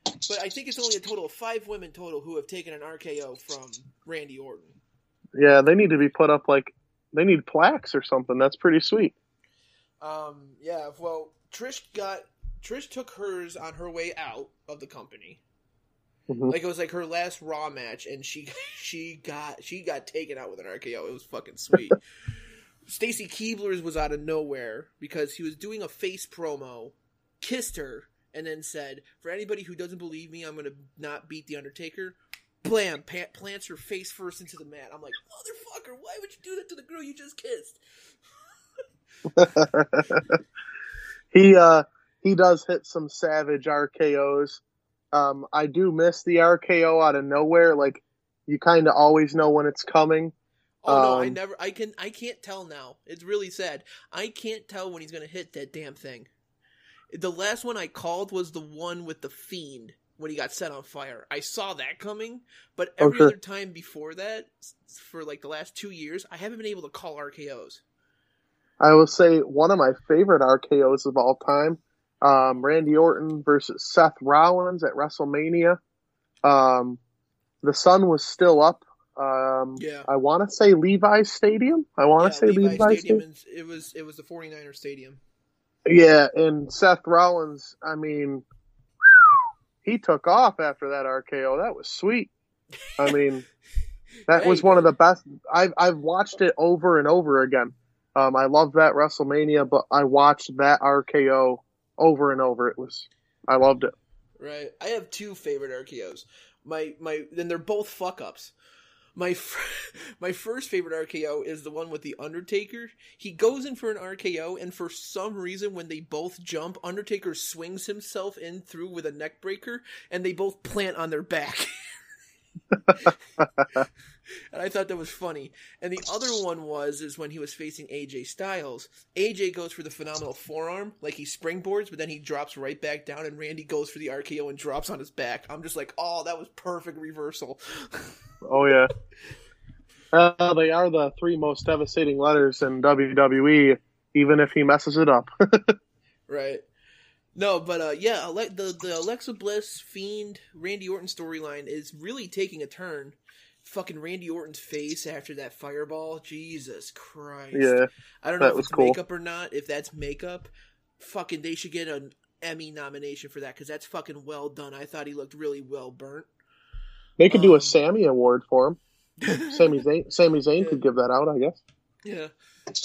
But I think it's only a total of five women total who have taken an RKO from Randy Orton. Yeah, they need to be put up like they need plaques or something. That's pretty sweet. Um, yeah, well, Trish got Trish took hers on her way out of the company. Mhm. Like it was like her last Raw match, and she <laughs> she got she got taken out with an RKO. It was fucking sweet. <laughs> Stacy Keibler's was out of nowhere because he was doing a face promo, kissed her, and then said, "For anybody who doesn't believe me, I'm gonna not beat the Undertaker." Blam! Pa- plants her face first into the mat. I'm like, motherfucker, why would you do that to the girl you just kissed? <laughs> he uh he does hit some savage RKO's. Um, I do miss the RKO out of nowhere. Like you kind of always know when it's coming. Oh no, I Um, never. I can. I can't tell now. It's really sad. I can't tell when he's gonna hit that damn thing. The last one I called was the one with the fiend when he got set on fire. I saw that coming, but every Okay. other time before that, for like the last two years, I haven't been able to call RKO's. I will say one of my favorite RKO's of all time, um, Randy Orton versus Seth Rollins at WrestleMania. Um, the sun was still up. Um, Yeah. I want to say Levi's Stadium. I want to say Levi Levi's Stadium. Stadium. It was. It was the 49er Stadium. Yeah, and Seth Rollins. I mean, he took off after that RKO. That was sweet. I mean, <laughs> that was one of the best. I've I've watched it over and over again. Um, I love that WrestleMania, but I watched that RKO over and over. It was, I loved it. Right. I have two favorite RKO's. My my then they're both fuck ups. My f- <laughs> my first favorite RKO is the one with the Undertaker. He goes in for an RKO, and for some reason, when they both jump, Undertaker swings himself in through with a neck breaker, and they both plant on their back. <laughs> <laughs> and I thought that was funny. And the other one was is when he was facing AJ Styles. AJ goes for the phenomenal forearm, like he springboards, but then he drops right back down, and Randy goes for the RKO and drops on his back. I'm just like, oh, that was perfect reversal. <laughs> Oh yeah. Uh, they are the three most devastating letters in WWE, even if he messes it up. <laughs> right. No, but uh, yeah, the the Alexa Bliss Fiend Randy Orton storyline is really taking a turn. Fucking Randy Orton's face after that fireball, Jesus Christ! Yeah, I don't know if it's cool. makeup or not. If that's makeup, fucking, they should get an Emmy nomination for that because that's fucking well done. I thought he looked really well burnt. They could Um, do a Sammy award for him. <laughs> Sami Zayn, Sami Zayn could give that out, I guess. Yeah.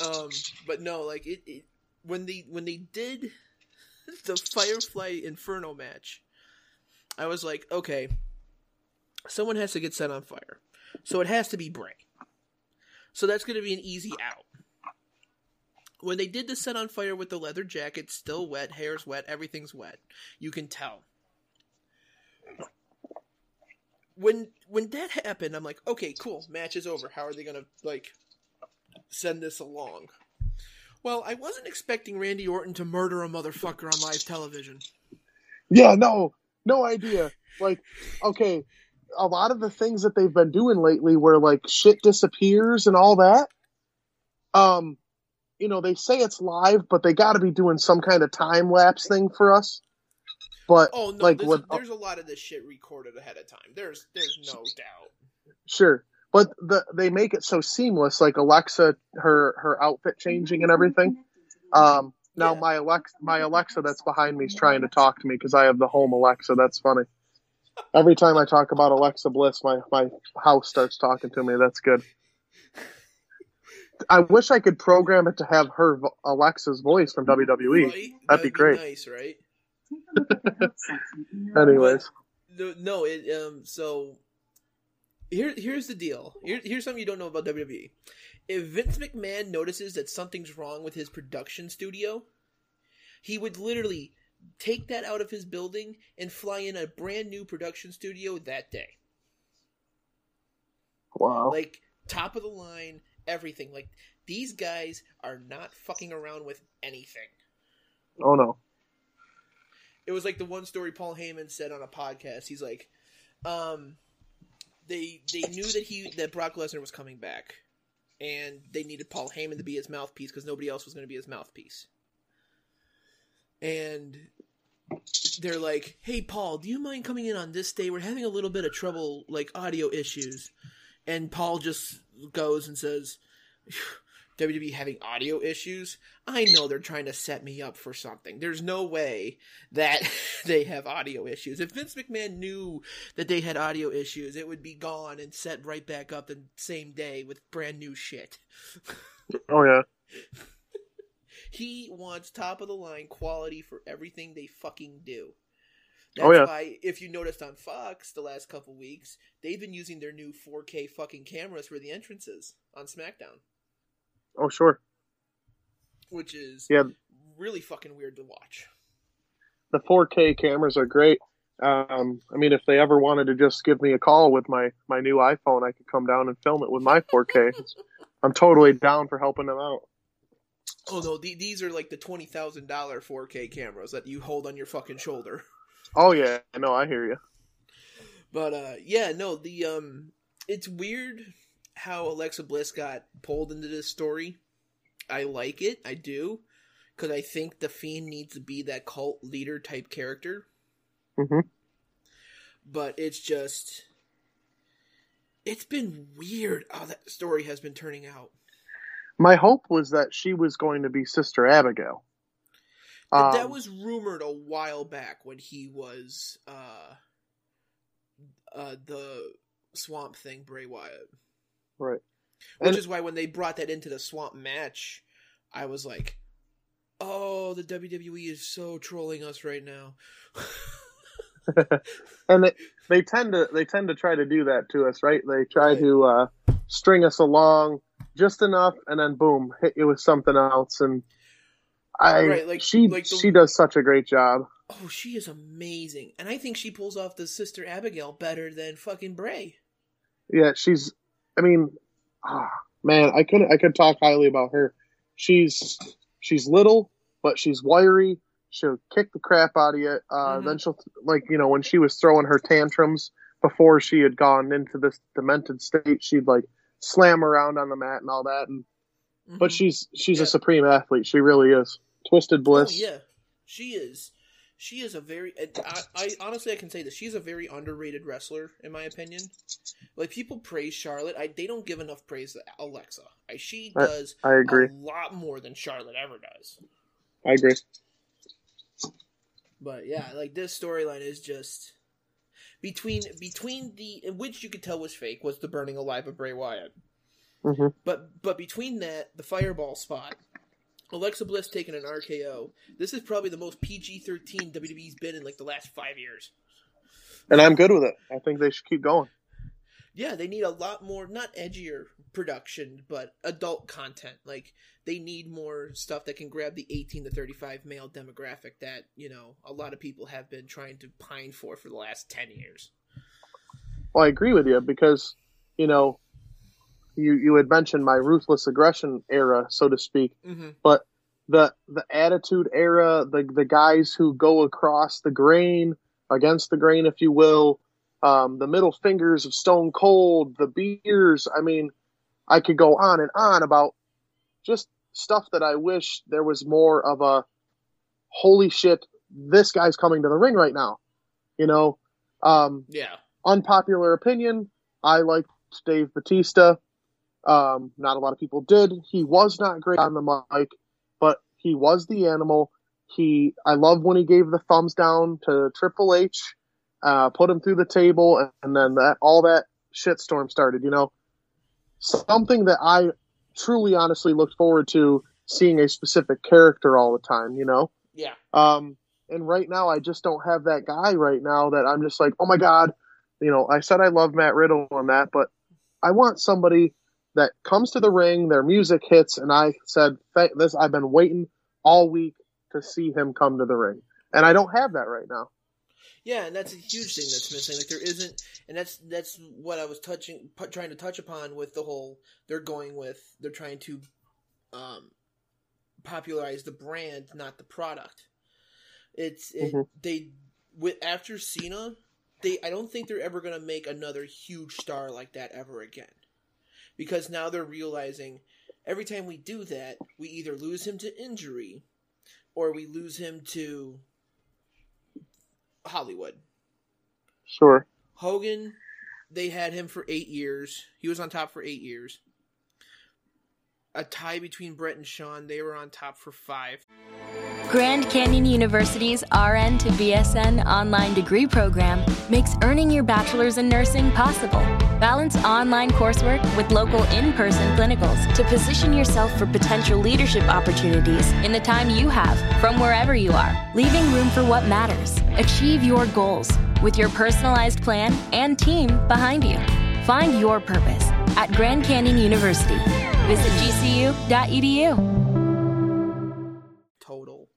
Um, but no, like it, it when they when they did <laughs> the Firefly Inferno match, I was like, okay, someone has to get set on fire. So it has to be Bray. So that's gonna be an easy out. When they did the set on fire with the leather jacket, still wet, hair's wet, everything's wet. You can tell. When when that happened, I'm like, okay, cool, match is over. How are they gonna like send this along? Well, I wasn't expecting Randy Orton to murder a motherfucker on live television. Yeah, no, no idea. Like, okay, a lot of the things that they've been doing lately, where like shit disappears and all that. Um, you know, they say it's live, but they got to be doing some kind of time lapse thing for us. But Oh no, like there's, with there's a lot of this shit recorded ahead of time. There's there's no doubt. Sure, but the they make it so seamless, like Alexa, her her outfit changing and everything. Um, now my Alexa, my Alexa that's behind me is trying to talk to me because I have the home Alexa. That's funny. Every time I talk about Alexa Bliss, my my house starts talking to me. That's good. I wish I could program it to have her vo- Alexa's voice from WWE. Right? That'd be great. nice, right? <laughs> Anyways, No, no, it um. So here, here's the deal. Here, here's something you don't know about WWE. If Vince McMahon notices that something's wrong with his production studio, he would literally take that out of his building and fly in a brand new production studio that day. wow. Like top of the line, everything. Like these guys are not fucking around with anything. Oh no. it was like the one story Paul Heyman said on a podcast. He's like, um, they they knew that he that Brock Lesnar was coming back, and they needed Paul Heyman to be his mouthpiece because nobody else was going to be his mouthpiece. And they're like, "Hey, Paul, do you mind coming in on this day? We're having a little bit of trouble, like audio issues." And Paul just goes and says, WWE having audio issues. I know they're trying to set me up for something. There's no way that <laughs> they have audio issues. If Vince McMahon knew that they had audio issues, it would be gone and set right back up the same day with brand new shit. Oh yeah. <laughs> He wants top of the line quality for everything they fucking do. That's Oh, yeah. why, if you noticed on Fox the last couple weeks, they've been using their new 4K fucking cameras for the entrances on SmackDown, Oh sure. which is Yeah. really fucking weird to watch. the 4K cameras are great. Um, I mean, if they ever wanted to just give me a call with my my new iPhone, I could come down and film it with my 4K. <laughs> I'm totally down for helping them out. Oh no, the, these are like the twenty thousand dollar 4K cameras that you hold on your fucking shoulder. Oh yeah, no, I hear you. But uh yeah, no, the um it's weird how Alexa Bliss got pulled into this story. I like it, I do, cuz I think the Fiend needs to be that cult leader type character, hmm but it's just it's been weird how that story has been turning out. My hope was that she was going to be Sister Abigail. But that Um, was rumored a while back when he was uh uh the Swamp Thing Bray Wyatt. right. Which And- is why when they brought that into the swamp match, I was like, "Oh, the WWE is so trolling us right now." <laughs> and they, they tend to they tend to try to do that to us, right? They try to uh, string us along just enough, and then boom, hit you with something else. And I Right, like- she like the- she does such a great job. Oh, she is amazing, and I think she pulls off the sister Abigail better than fucking Bray. Yeah, she's. I mean, ah, man, I could I could talk highly about her. She's she's little, but she's wiry. She'll kick the crap out of you. Uh, Then she'll like you know when she was throwing her tantrums before she had gone into this demented state, she'd like slam around on the mat and all that. And but mm-hmm. she's she's a supreme athlete. She really is. Twisted oh, Bliss. Oh, yeah, she is. She is a very. I, I honestly I can say this. She's a very underrated wrestler in my opinion. Like people praise Charlotte, I they don't give enough praise to Alexa. I, she I- does. I agree. a lot more than Charlotte ever does. I agree. But yeah, like this storyline is just between between the which you could tell was fake was the burning alive of Bray Wyatt. hmm But but between that, the fireball spot, Alexa Bliss taking an RKO. This is probably the most PG thirteen WWE's been in like the last five years. And I'm good with it. I think they should keep going. Yeah, they need a lot more not edgier production, but adult content. Like they need more stuff that can grab the eighteen to thirty five male demographic that, you know, a lot of people have been trying to pine for for the last ten years. Well, I agree with you because, you know, you you had mentioned my ruthless aggression era, so to speak, Mhm. but the the attitude era, the the guys who go across the grain, against the grain, if you will, um, the middle fingers of Stone Cold, the beers. I mean, I could go on and on about just stuff that I wish there was more of a holy shit, this guy's coming to the ring right now. You know, um, Yeah. unpopular opinion. I liked Dave Batista. Um, not a lot of people did. He was not great on the mic, but he was the animal. He, I love when he gave the thumbs down to Triple H, uh, put him through the table, and, then that all that shitstorm started. You know, something that I truly, honestly looked forward to seeing a specific character all the time. You know, Yeah. um, and right now, I just don't have that guy right now that I'm just like, oh my God. You know, I said I love Matt Riddle and that, but I want somebody that comes to the ring, their music hits, and I said, this, I've been waiting all week to see him come to the ring. And I don't have that right now. Yeah, and that's a huge thing that's missing. Like there isn't, and that's that's what I was touching, pu- trying to touch upon with the whole. They're going with. They're trying to, um, popularize the brand, not the product. It's it, Mhm. they with after Cena, they I don't think they're ever gonna make another huge star like that ever again, because now they're realizing every time we do that, we either lose him to injury, or we lose him to Hollywood. Sure. Hogan, they had him for eight years. He was on top for eight years. A tie between Bret and Shawn. They were on top for five. Grand Canyon University's RN to BSN online degree program makes earning your bachelor's in nursing possible. Balance online coursework with local in person clinicals to position yourself for potential leadership opportunities in the time you have from wherever you are, leaving room for what matters. Achieve your goals with your personalized plan and team behind you. Find your purpose at Grand Canyon University. Visit gcu.edu. Total.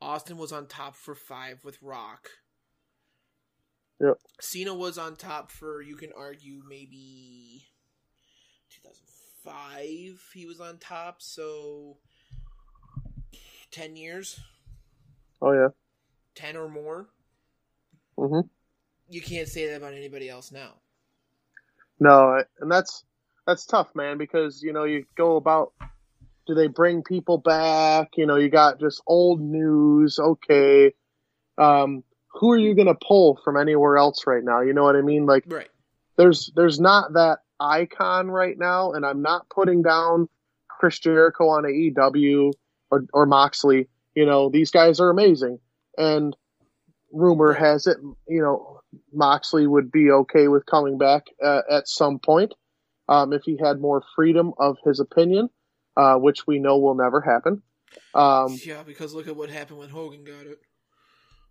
Austin was on top for five with Rock. Yep. Cena was on top for, you can argue, maybe 2005. He was on top, so 10 years, Oh yeah. 10 or more. hmm You can't say that about anybody else now. No, and that's that's tough, man, because you know you go about do they bring people back? You know, you got just old news. Okay, um, who are you gonna pull from anywhere else right now? You know what I mean? Like, Right. there's there's not that icon right now, and I'm not putting down Chris Jericho on AEW or or Moxley. You know, these guys are amazing, and rumor has it, you know, Moxley would be okay with coming back uh, at some point um, if he had more freedom of his opinion, uh, which we know will never happen. Um, Yeah, because look at what happened when Hogan got it.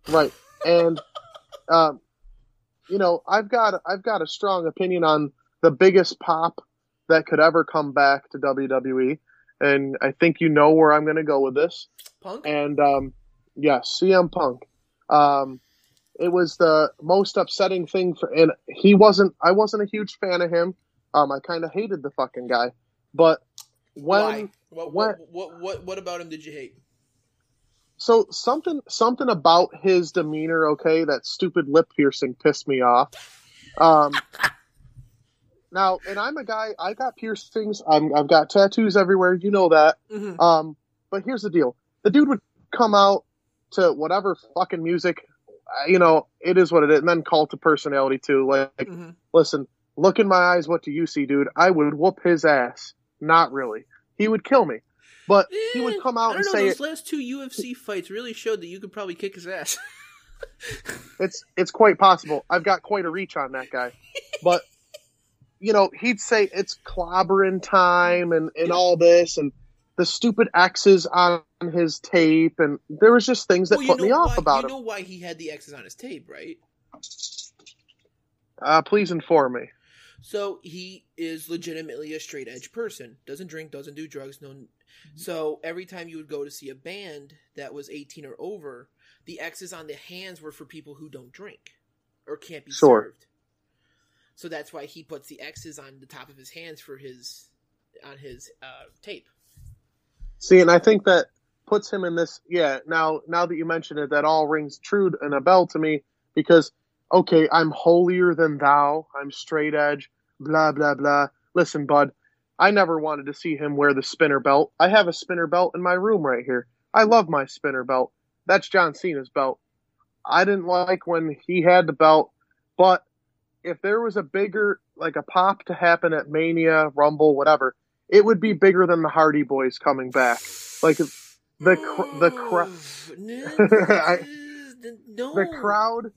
right, and um, you know, I've got I've got a strong opinion on the biggest pop that could ever come back to WWE, and I think you know where I'm going to go with this. Punk? And um, yes, CM Punk. Um, it was the most upsetting thing for, and he wasn't. I wasn't a huge fan of him. Um, I kind of hated the fucking guy, but when Why? What, when what, what, what, what about him did you hate? So something something about his demeanor, okay, that stupid lip piercing pissed me off. Um, <laughs> now, and I'm a guy. I got piercings. I'm, I've got tattoos everywhere. You know that. Mhm. Um, but here's the deal: the dude would come out to whatever fucking music, you know, it is what it is, and then call to personality too. Like, Mm-hmm. listen, look in my eyes. What do you see, dude? I would whoop his ass. Not really. He would kill me. But he would come I out don't and know. say Those it, last two UFC fights really showed that you could probably kick his ass. <laughs> it's it's quite possible. I've got quite a reach on that guy. But you know, he'd say it's clobbering time and, and all this and the stupid X's on his tape and there was just things that well, put me know off why, about you him. know why he had the X's on his tape, right? Uh, please inform me. So he is legitimately a straight edge person. Doesn't drink, doesn't do drugs. No. So every time you would go to see a band that was 18 or over, the X's on the hands were for people who don't drink or can't be Sure. served. So that's why he puts the X's on the top of his hands for his on his uh, tape. See, and I think that puts him in this. Yeah, now now that you mention it, that all rings true and a bell to me because okay, I'm holier than thou. I'm straight edge. Blah blah blah. Listen, bud, I never wanted to see him wear the spinner belt. I have a spinner belt in my room right here. I love my spinner belt. That's John Cena's belt. I didn't like when he had the belt, but if there was a bigger like a pop to happen at Mania, Rumble, whatever, it would be bigger than the Hardy Boys coming back. Like the cr- the crowd, <laughs> the crowd,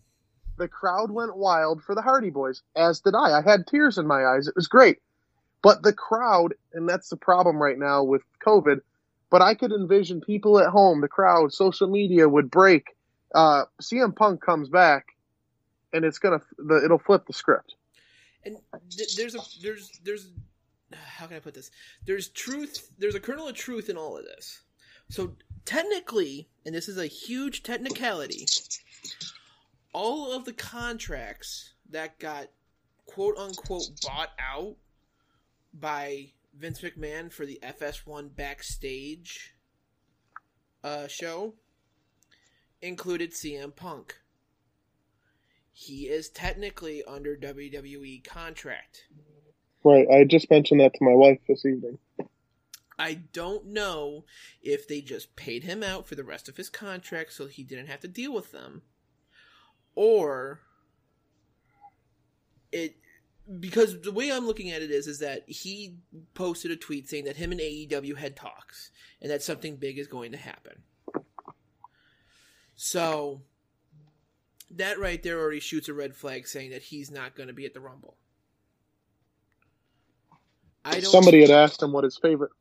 the crowd went wild for the Hardy Boys, as did I. I had tears in my eyes. It was great, but the crowd, and that's the problem right now with COVID. But I could envision people at home, the crowd, social media would break. Uh, CM Punk comes back, and it's gonna the, it'll flip the script. and th- there's a there's there's <sighs> how can I put this? There's truth. There's a kernel of truth in all of this. So technically, and this is a huge technicality, all of the contracts that got quote unquote bought out by Vince McMahon for the FS1 backstage uh, show included CM Punk. He is technically under WWE contract. Right. I just mentioned that to my wife this evening. I don't know if they just paid him out for the rest of his contract so he didn't have to deal with them, or it because the way I'm looking at it is is that he posted a tweet saying that him and AEW had talks and that something big is going to happen. So that right there already shoots a red flag saying that he's not going to be at the Rumble. I don't Somebody had asked him what his favorite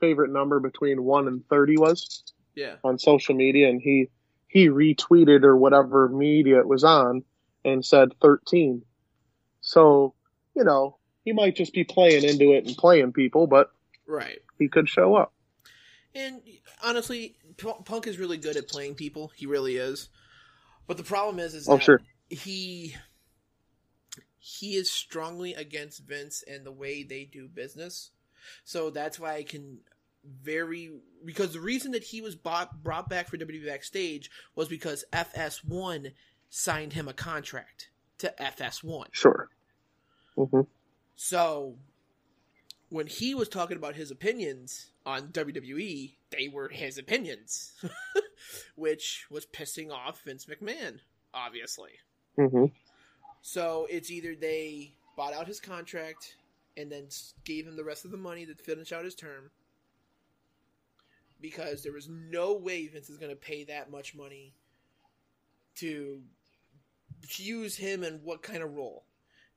favorite number between one and thirty was Yeah. on social media, and he he retweeted or whatever media it was on and said thirteen. So you know he might just be playing into it and playing people, but Right. he could show up. And honestly, P- Punk is really good at playing people. He really is. But the problem is, is Oh, that sure. he he is strongly against Vince and the way they do business. So that's why I can very because the reason that he was bought, brought back for WWE backstage was because FS1 signed him a contract to FS1. Sure. Hmm So when he was talking about his opinions on WWE, they were his opinions, <laughs> which was pissing off Vince McMahon, obviously. hmm So it's either they bought out his contract and then gave him the rest of the money to finish out his term, because there was no way Vince is going to pay that much money to use him in what kind of role.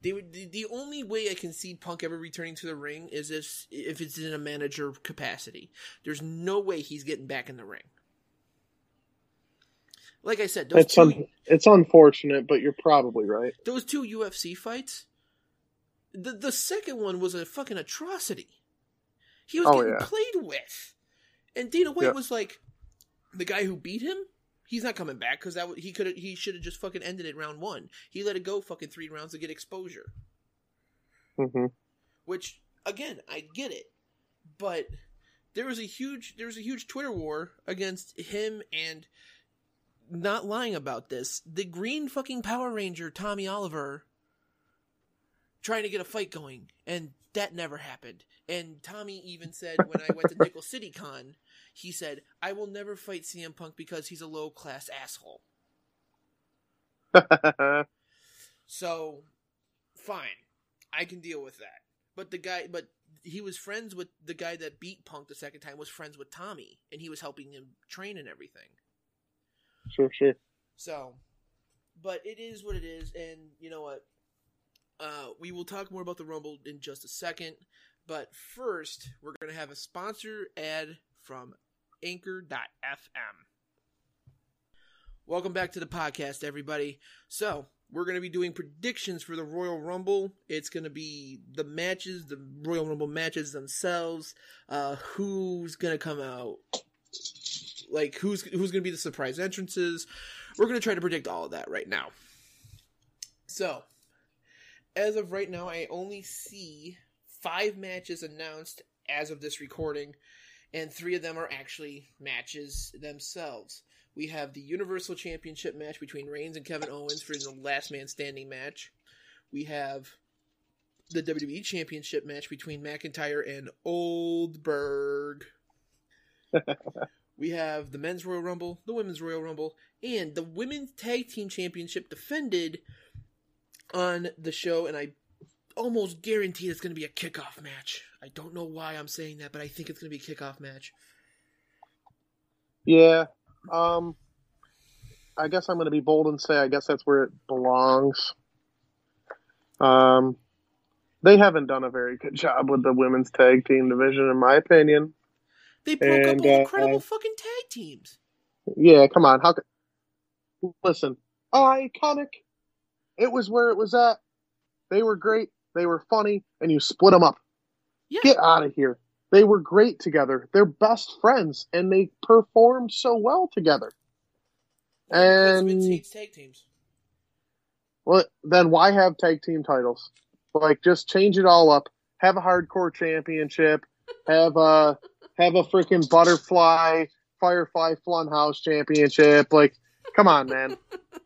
They would the, the only way I can see Punk ever returning to the ring is if if it's in a manager capacity. There's no way he's getting back in the ring. Like I said, those It's two un- it's unfortunate, but you're probably right. those two UFC fights, the the second one was a fucking atrocity. He was Oh, getting yeah. played with, and Dana White Yeah. was like, the guy who beat him, He's not coming back because that w- he could he should have just fucking ended it round one. He let it go fucking three rounds to get exposure. hmm Which again, I get it, but there was a huge there was a huge Twitter war against him and not lying about this. The green fucking Power Ranger Tommy Oliver trying to get a fight going, and that never happened. And Tommy even said when I went to Nickel City Con, he said, "I will never fight CM Punk because he's a low class asshole." <laughs> So, fine, I can deal with that. But the guy, but he was friends with the guy that beat Punk the second time. Was friends with Tommy, and he was helping him train and everything. Sure, sure. So, but it is what it is, and you know what? Uh, we will talk more about the Rumble in just a second, but first, we're going to have a sponsor ad from Anchor.fm. Welcome back to the podcast, everybody. So, we're going to be doing predictions for the Royal Rumble. It's going to be the matches, the Royal Rumble matches themselves, uh, who's going to come out, like who's who's going to be the surprise entrances. We're going to try to predict all of that right now. So, as of right now, I only see five matches announced as of this recording, and three of them are actually matches themselves. We have the Universal Championship match between Reigns and Kevin Owens for the last man standing match. We have the WWE Championship match between McIntyre and Oldberg. <laughs> we have the Men's Royal Rumble, the Women's Royal Rumble, and the Women's Tag Team Championship defended on the show, and I almost guarantee it's going to be a kickoff match. I don't know why I'm saying that, but I think it's going to be a kickoff match. Yeah. Um, I guess I'm going to be bold and say I guess that's where it belongs. Um, they haven't done a very good job with the women's tag team division, in my opinion. They broke up And, all uh, incredible fucking tag teams. Yeah, come on. How? Could... Listen, iconic. It was where it was at. They were great. They were funny, and you split them up. Get out of here. They were great together. They're best friends, and they performed so well together. And tag teams. well, then why have tag team titles? Like, just change it all up. Have a hardcore championship. <laughs> Have a have a freaking butterfly firefly funhouse championship. Like, come on, man.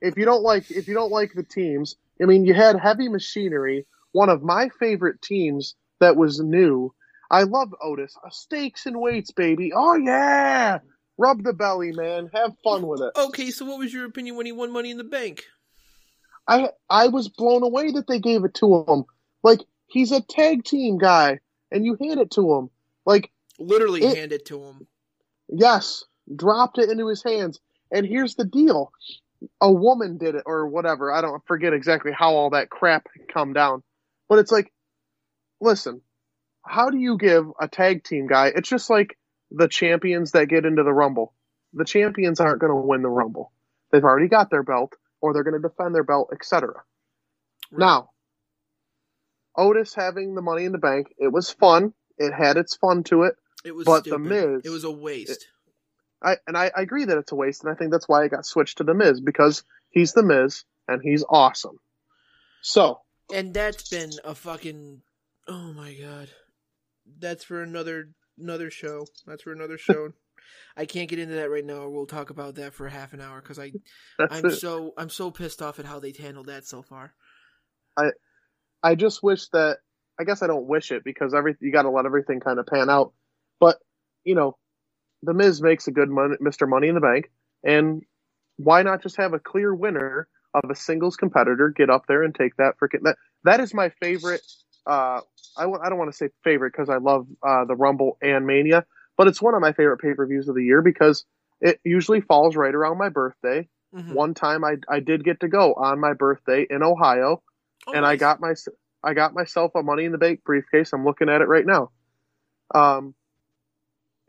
if you don't like if you don't like the teams, I mean, you had Heavy Machinery, one of my favorite teams that was new. I love Otis. Uh, Stakes and weights, baby. Oh yeah. Rub the belly, man. Have fun with it. Okay, so what was your opinion when he won Money in the Bank? I I was blown away that they gave it to him. Like he's a tag team guy, and you hand it to him. Like Literally It- hand it to him. yes, dropped it into his hands. And here's the deal: a woman did it, or whatever. I don't forget exactly how all that crap come down, but it's like, listen, how do you give a tag team guy? It's just like the champions that get into the Rumble. The champions aren't going to win the Rumble. They've already got their belt, or they're going to defend their belt, etc. Now, Otis having the money in the bank, it was fun. It had its fun to it. It was but stupid. the Miz, It was a waste. I and I, I agree that it's a waste, and I think that's why it got switched to the Miz because he's the Miz and he's awesome. So and that's been a fucking oh my god. That's for another another show. That's for another show. <laughs> I can't get into that right now. We'll talk about that for half an hour because I That's I'm it. so I'm so pissed off at how they handled that so far. I I just wish that I guess I don't wish it because every you got to let everything kind of pan out. But you know, the Miz makes a good mon- Mr. Money in the Bank, and why not just have a clear winner of a singles competitor get up there and take that freaking that that is my favorite. Uh, I w- I don't want to say favorite because I love uh, the Rumble and Mania, but it's one of my favorite pay per views of the year because it usually falls right around my birthday. Mhm. One time I I did get to go on my birthday in Ohio, Oh, and I got my I got myself a Money in the Bank briefcase. I'm looking at it right now. Um,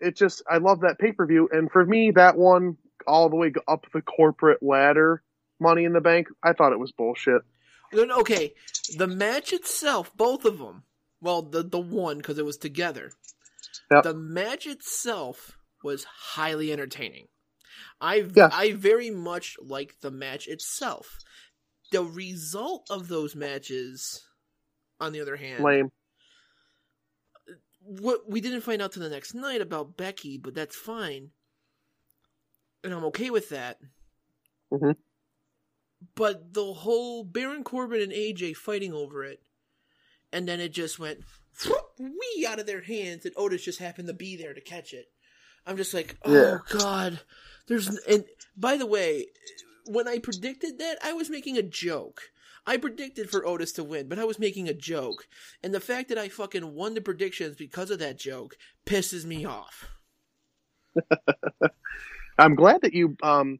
it just I love that pay per view, and for me that one all the way up the corporate ladder, Money in the Bank. I thought it was bullshit. Okay, the match itself, both of them. Well, the the one because it was together. Yep. The match itself was highly entertaining. I Yes. I very much like the match itself. The result of those matches, on the other hand, Lame. What we didn't find out till the next night about Becky, but that's fine, and I'm okay with that. Mhm. But the whole Baron Corbin and AJ fighting over it, and then it just went wee out of their hands, and Otis just happened to be there to catch it. I'm just like, oh Yeah. god, there's. And by the way, when I predicted that, I was making a joke. I predicted for Otis to win, but I was making a joke. And the fact that I fucking won the predictions because of that joke pisses me off. <laughs> I'm glad that you um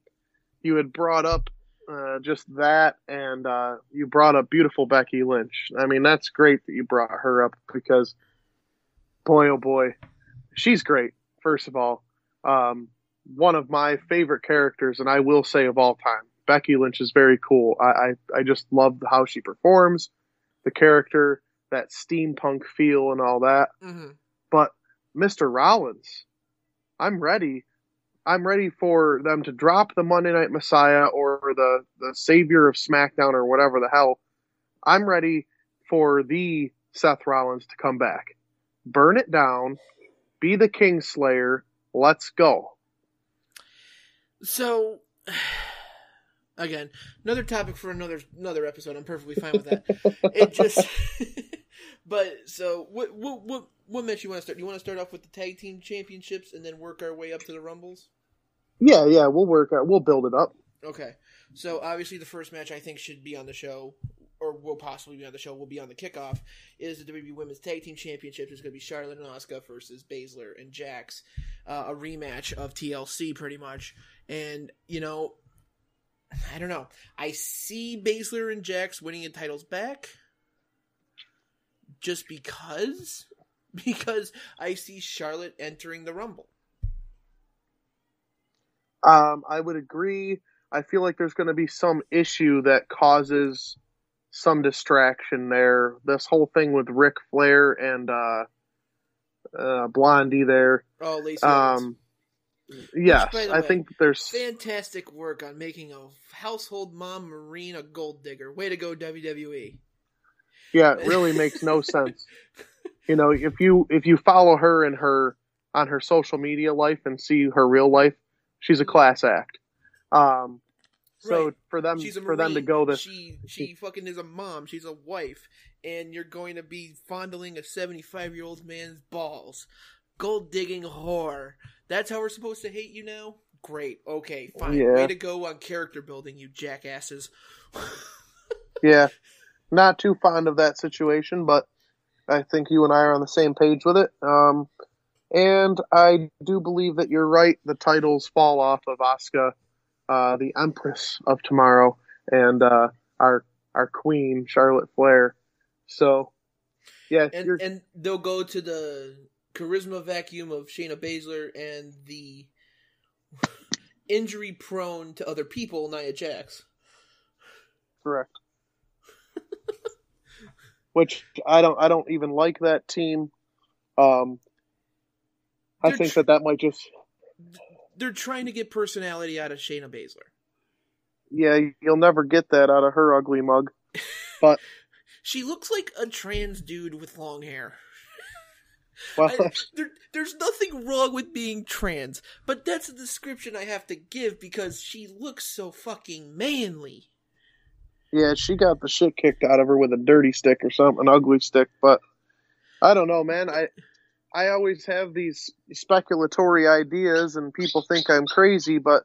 you had brought up uh, just that, and uh, you brought up beautiful Becky Lynch. I mean, that's great that you brought her up because, boy, oh boy, she's great. First of all, um, one of my favorite characters, and I will say of all time, Becky Lynch is very cool. I I, I just love how she performs, the character, that steampunk feel, and all that. Mm-hmm. But Mr. Rollins, I'm ready. I'm ready for them to drop the Monday Night Messiah or the the Savior of SmackDown or whatever the hell. I'm ready for the Seth Rollins to come back, burn it down, be the Kingslayer. Let's go. So, again, another topic for another another episode. I'm perfectly fine with that. it just, <laughs> but so what what what what match you want to start? Do You want to start off with the tag team championships and then work our way up to the rumbles? Yeah, yeah, we'll work out. We'll build it up. Okay. So obviously the first match I think should be on the show, or will possibly be on the show, will be on the kickoff, is the WWE Women's Tag Team Championship. It's going to be Charlotte and Asuka versus Baszler and Jax, uh, a rematch of TLC pretty much. And you know, <sighs> I don't know. I see Baszler and Jax winning the titles back, just because, <laughs> because I see Charlotte entering the Rumble. Um, I would agree. I feel like there's going to be some issue that causes some distraction there. This whole thing with Ric Flair and uh, uh, Blondie there. Oh, Lacey Evans. Yes, the I way, think there's fantastic work on making a household mom marine a gold digger. Way to go. WWE. yeah, it really makes no <laughs> sense. You know, if you if you follow her in her on her social media life and see her real life, she's a class act. Um, so Right. for them She's a for them to go this She she fucking is a mom. She's a wife, and you're going to be fondling a 75 year old man's balls. Gold digging whore. That's how we're supposed to hate you now. Great. Okay. Fine. Yeah. Way to go on character building, you jackasses. <laughs> Yeah, not too fond of that situation, but I think you and I are on the same page with it. Um, and I do believe that you're right. The titles fall off of Asuka, uh, the Empress of Tomorrow, and uh, our our Queen Charlotte Flair. So, yeah, and and they'll go to the charisma vacuum of Shayna Baszler and the injury prone to other people Nia Jax. correct. <laughs> Which I don't I don't even like that team. Um, I They're think tr- that that might just They're trying to get personality out of Shayna Baszler. yeah you'll never get that out of her ugly mug. But <laughs> She looks like a trans dude with long hair. Well, I- <laughs> there, there's nothing wrong with being trans, but that's a description I have to give because she looks so fucking manly. Yeah, she got the shit kicked out of her with a dirty stick or something, an ugly stick. But I don't know, man. I I always have these speculatory ideas, and people think I'm crazy. But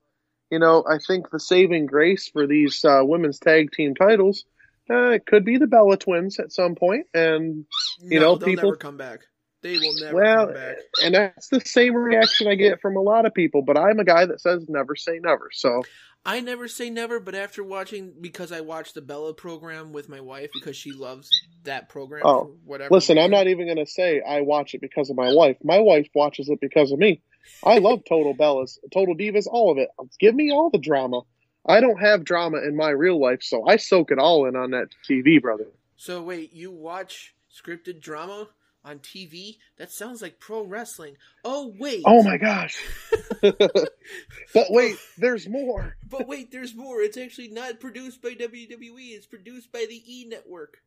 you know, I think the saving grace for these uh, women's tag team titles uh, it could be the Bella Twins at some point, and you no, know, they'll people. never come back. They will never Well, come back. and that's the same reaction I get from a lot of people. But I'm a guy that says never say never. So I never say never, but after watching, because I watched the Bella program with my wife because she loves that program. Oh, whatever. Listen, I'm not even going to say I watch it because of my wife. My wife watches it because of me. I love <laughs> Total Bellas, Total Divas, all of it. Give me all the drama. I don't have drama in my real life, so I soak it all in on that TV, brother. So wait, you watch scripted drama on TV? That sounds like pro wrestling. Oh wait. Oh my gosh. <laughs> but wait, there's more. But wait, there's more. It's actually not produced by WWE. It's produced by the E Network.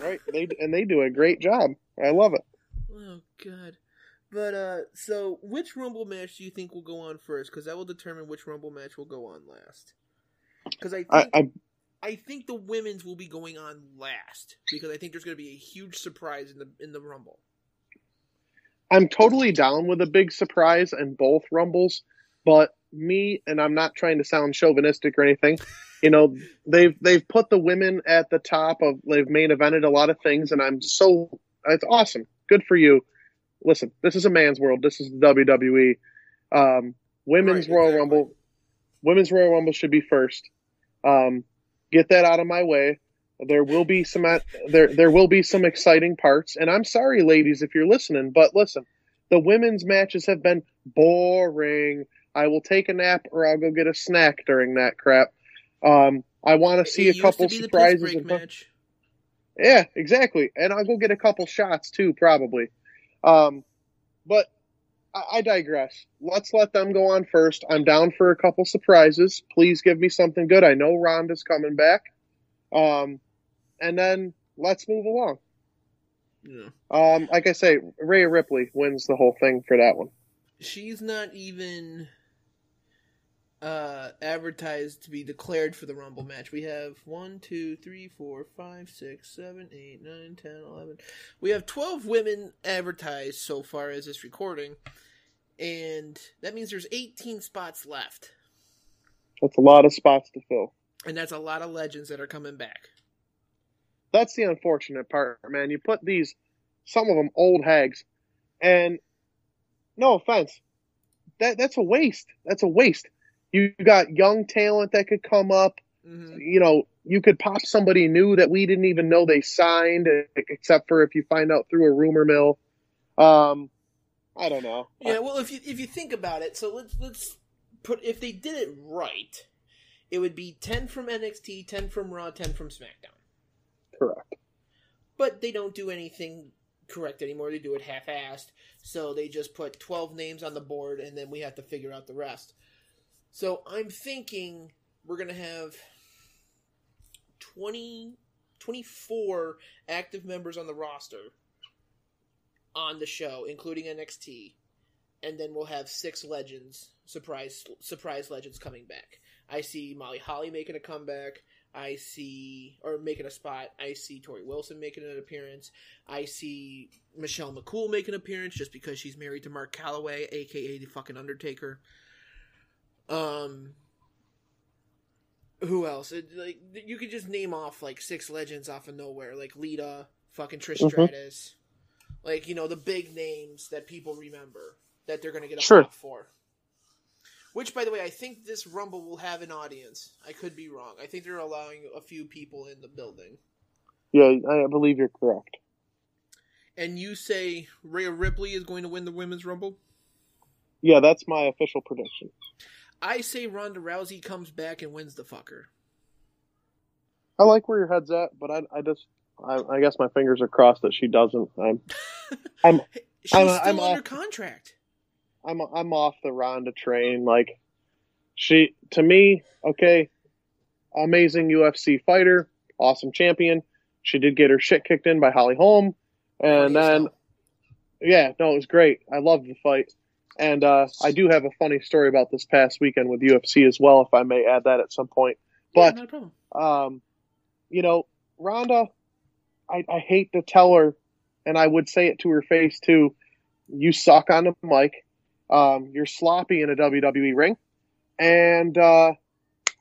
Right. They and they do a great job. I love it. Oh god. But uh so which Rumble match do you think will go on first? Because that will determine which Rumble match will go on last. Because I think I, I I think the women's will be going on last because I think there's going to be a huge surprise in the in the Rumble. I'm totally down with a big surprise in both Rumbles, but me and I'm not trying to sound chauvinistic or anything. You know, they've they've put the women at the top of they've main evented a lot of things, and I'm so it's awesome. Good for you. Listen, this is a man's world. This is the WWE. Um, women's Right, Royal exactly. Rumble. Women's Royal Rumble should be first. Um, get that out of my way. There will be some there there will be some exciting parts, and I'm sorry, ladies, if you're listening, but listen, the women's matches have been boring. I will take a nap or I'll go get a snack during that crap. Um, I want to see It a couple used to be surprises. The piss break and- match. yeah, exactly. And I'll go get a couple shots too, probably. Um, but I, I digress. Let's let them go on first. I'm down for a couple surprises. Please give me something good. I know Ronda's coming back. Um, and then let's move along. Yeah. Um, like I say, Rhea Ripley wins the whole thing for that one. She's not even uh advertised to be declared for the Rumble match. We have one, two, three, four, five, six, seven, eight, nine, ten, eleven. We have twelve women advertised so far as this recording, and that means there's eighteen spots left, That's a lot of spots to fill. and that's a lot of legends that are coming back. That's the unfortunate part, man. You put these, some of them old hags, and no offense, that that's a waste. That's a waste. You got young talent that could come up. You know, you could pop somebody new that we didn't even know they signed, except for if you find out through a rumor mill. Um, I don't know. Yeah, well, if you if you think about it, so let's let's put if they did it right, it would be ten from NXT, ten from Raw, ten from SmackDown. Correct. But they don't do anything correct anymore. They do it half-assed. So they just put 12 names on the board and then we have to figure out the rest. So I'm thinking we're going to have 20 24 active members on the roster on the show including NXT and then we'll have six legends surprise surprise legends coming back. I see Molly Holly making a comeback. I see, or making a spot. I see Torrie Wilson making an appearance. I see Michelle McCool making an appearance just because she's married to Mark Calaway, aka the fucking Undertaker. Um, who else? It, like you could just name off like six legends off of nowhere, like Lita, fucking Trish Mhm. Stratus, like you know the big names that people remember that they're gonna get a Sure. pop for. Which, by the way, I think this Rumble will have an audience. I could be wrong. I think they're allowing a few people in the building. Yeah, I believe you're correct. And you say Rhea Ripley is going to win the Women's Rumble? Yeah, that's my official prediction. I say Ronda Rousey comes back and wins the fucker. I like where your head's at, but I, I just, I, I guess my fingers are crossed that she doesn't. I'm, <laughs> I'm, She's I'm, still I'm under off. contract. I'm, I'm off the Ronda train. Like, she, to me, okay, amazing UFC fighter, awesome champion. She did get her shit kicked in by Holly Holm, and then, yeah, no, it was great. I loved the fight. And uh, I do have a funny story about this past weekend with UFC as well, if I may add that at some point. But a problem. um, you know, Ronda, I, I hate to tell her, and I would say it to her face too. You suck on the mic. Um, you're sloppy in a WWE ring, and uh,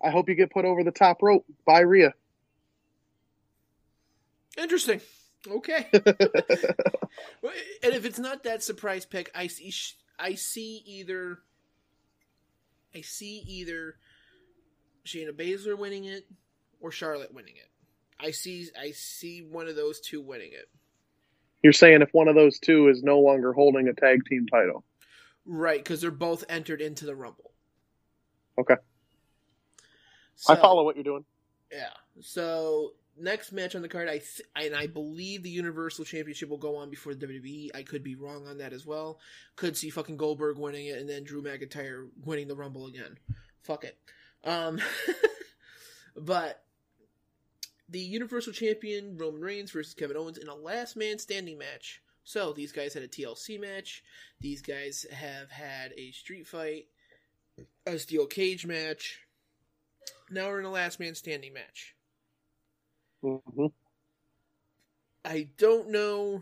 I hope you get put over the top rope by Rhea. Interesting. Okay. <laughs> and if it's not that surprise pick, I see, I see either, I see either Shayna Baszler winning it or Charlotte winning it. I see, I see one of those two winning it. You're saying if one of those two is no longer holding a tag team title. Right, because they're both entered into the Rumble. Okay. I follow what you're doing. Yeah. So next match on the card, I th- and I believe the Universal Championship will go on before the WWE. I could be wrong on that as well. Could see fucking Goldberg winning it and then Drew McIntyre winning the Rumble again. Fuck it. Um, <laughs> but the Universal Champion Roman Reigns versus Kevin Owens in a last man standing match. So these guys had a TLC match. These guys have had a street fight, a steel cage match. Now we're in a last man standing match. Mm-hmm. I don't know.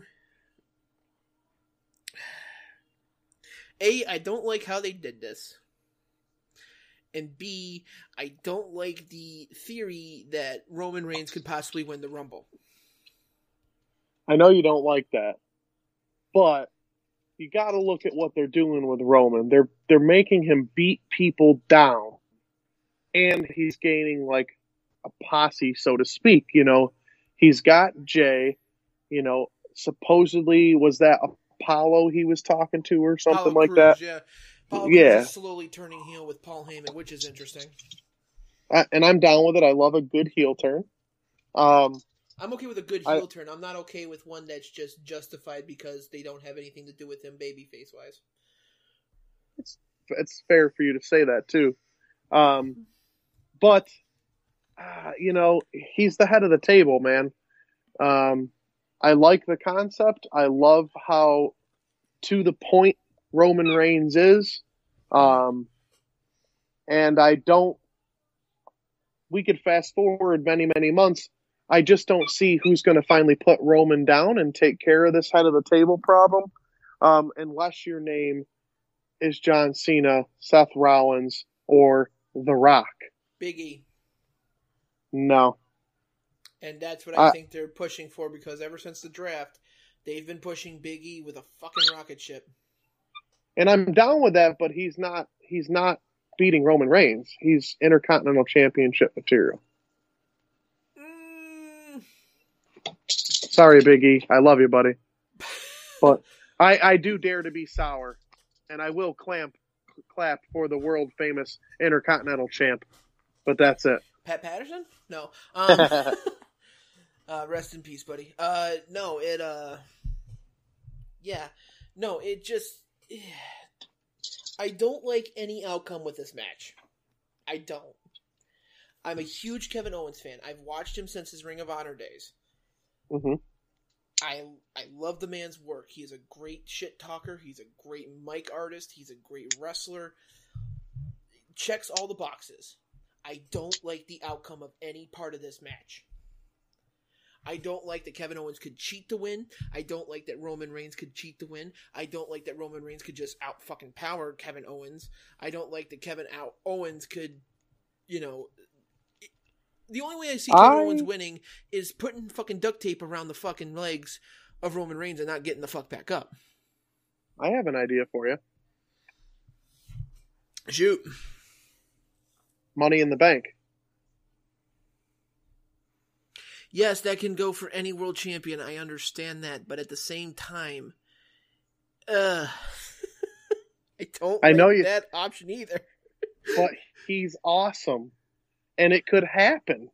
A, I don't like how they did this. And B, I don't like the theory that Roman Reigns could possibly win the Rumble. I know you don't like that, but you got to look at what they're doing with Roman. They're they're making him beat people down, and he's gaining like a posse, so to speak. You know, he's got Jey. You know, supposedly was that Apollo he was talking to or something Apollo like Crews, that. Yeah. Paul Yeah. Is slowly turning heel with Paul Heyman, which is interesting. I, and I'm down with it. I love a good heel turn. Um, I'm okay with a good I- heel turn. I'm not okay with one that's just justified because they don't have anything to do with him babyface wise. it's fair for you to say that too. Um, but uh, you know, he's the head of the table, man. Um, I like the concept. I love how to the point Roman Reigns is. Um, and I don't. We could fast forward many, many months. I just don't see who's going to finally put Roman down and take care of this head of the table problem, um, unless your name is John Cena, Seth Rollins, or The Rock. Biggie. No. And that's what I I- think they're pushing for because ever since the draft, they've been pushing Biggie with a fucking rocket ship. And I'm down with that, but he's not he's not beating Roman Reigns. He's intercontinental championship material. Mm. Sorry, Biggie. I love you, buddy. <laughs> But I, I do dare to be sour, and I will clamp clap for the world famous intercontinental champ. But that's it. Pat Patterson? No. <laughs> Um, <laughs> uh, rest in peace, buddy. Uh, no, it, uh, yeah. No, it just, <sighs> I don't like any outcome with this match. I don't. I'm a huge Kevin Owens fan. I've watched him since his Ring of Honor days. hmm I I love the man's work. He's a great shit talker. He's a great mic artist. He's a great wrestler. Checks all the boxes. I don't like the outcome of any part of this match. I don't like that Kevin Owens could cheat to win. I don't like that Roman Reigns could cheat to win. I don't like that Roman Reigns could just out fucking power Kevin Owens. I don't like that Kevin out Owens could, you know. The only way I see Kevin I- Owens winning is putting fucking duct tape around the fucking legs of Roman Reigns and not getting the fuck back up. I have an idea for you. Shoot. Money in the bank. Yes, that can go for any world champion. I understand that, but at the same time, uh, <laughs> I don't. I know like you- that option either. <laughs> but he's awesome, and it could happen.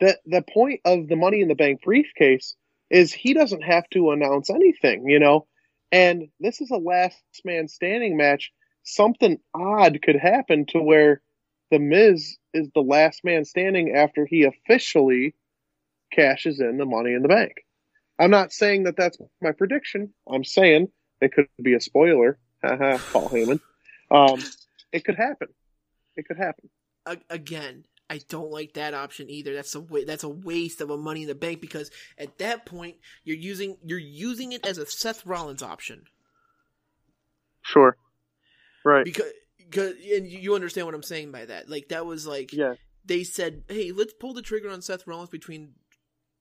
the The point of the Money in the Bank briefcase is he doesn't have to announce anything, you know. And this is a last man standing match. Something odd could happen to where the Miz is the last man standing after he officially cashes in the Money in the Bank. I'm not saying that that's my prediction. I'm saying it could be a spoiler. <laughs> Haha, Paul Heyman. Um, it could happen. It could happen. Again, I don't like that option either. That's a wa- that's a waste of a Money in the Bank because at that point you're using you're using it as a Seth Rollins option Sure. Right. because and you you understand what I'm saying by that. Like that was like Yeah. they said, "Hey, let's pull the trigger on Seth Rollins between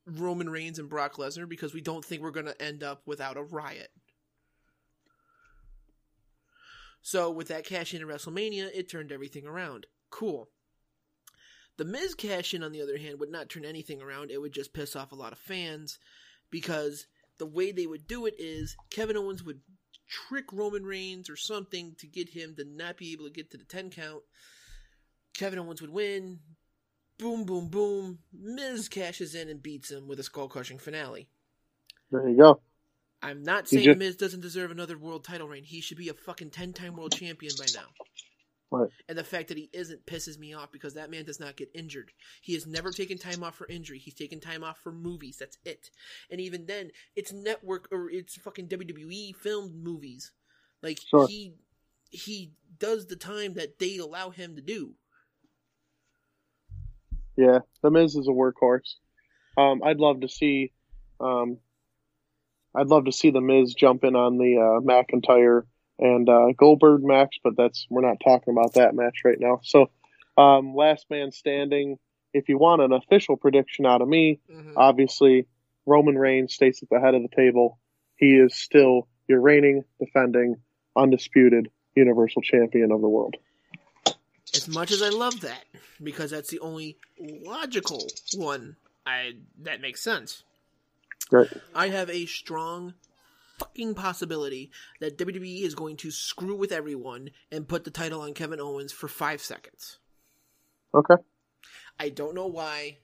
Roman Reigns and Brock Lesnar because we don't think we're going to end up without a riot." So with that cash in at WrestleMania, it turned everything around. Cool. The Miz cash in, on the other hand, would not turn anything around. It would just piss off a lot of fans because the way they would do it is Kevin Owens would trick Roman Reigns or something to get him to not be able to get to the 10 count. Kevin Owens would win. boom, boom, boom. Miz cashes in and beats him with a skull crushing finale. There you go. I'm not saying just- Miz doesn't deserve another world title reign. He should be a fucking 10 time world champion by now. Right. And the fact that he isn't pisses me off because that man does not get injured. He has never taken time off for injury. He's taken time off for movies. That's it. And even then, it's network or it's fucking WWE filmed movies. Like Sure. he he does the time that they allow him to do. Yeah, the Miz is a workhorse. Um, I'd love to see, um, I'd love to see the Miz jump in on the uh, McIntyre and uh, Goldberg match, but that's we're not talking about that match right now. So, um, last man standing. If you want an official prediction out of me, obviously Roman Reigns stays at the head of the table. He is still your reigning, defending, undisputed Universal Champion of the world. As much as I love that, because that's the only logical one I that makes sense. Right. I have a strong fucking possibility that WWE is going to screw with everyone and put the title on Kevin Owens for five seconds. Okay. I don't know why.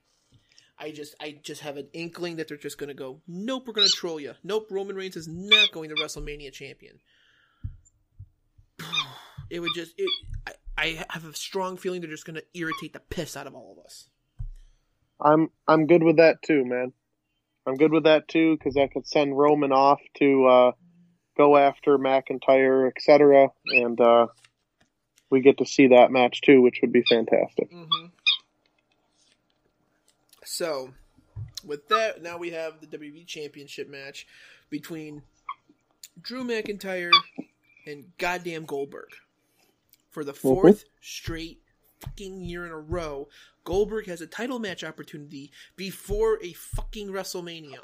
I just I just have an inkling that they're just gonna go, Nope, we're gonna troll you. Nope, Roman Reigns is not going to WrestleMania champion. <sighs> It would just it I, I have a strong feeling they're just gonna irritate the piss out of all of us. I'm I'm good with that too, man. I'm good with that too because I could send Roman off to uh, go after McIntyre, etc., and uh, we get to see that match too, which would be fantastic. So, with that, now we have the WWE Championship match between Drew McIntyre and goddamn Goldberg. For the 4th straight fucking year in a row, Goldberg has a title match opportunity before a fucking WrestleMania.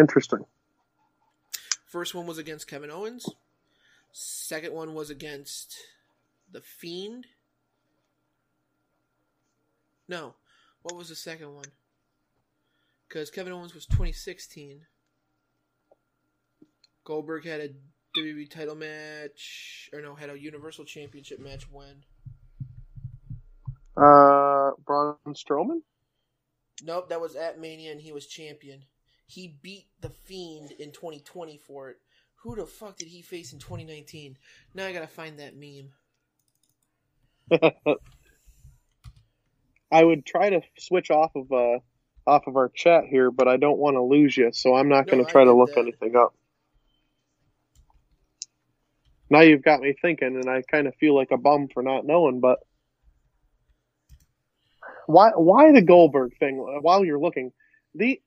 Interesting. First one was against Kevin Owens. Second one was against The Fiend. No. What was the second one? Because Kevin Owens was 2016. Goldberg had a WWE title match, or no, had a Universal Championship match when? Uh, Braun Strowman. Nope, that was at Mania and he was champion. He beat The Fiend in 2020 for it. Who the fuck did he face in 2019? Now I gotta find that meme. <laughs> I would try to switch off of uh, off of our chat here, but I don't want to lose you, so I'm not No, going to try to look that. anything up. Now you've got me thinking, and I kind of feel like a bum for not knowing. But why why the Goldberg thing? While you're looking, the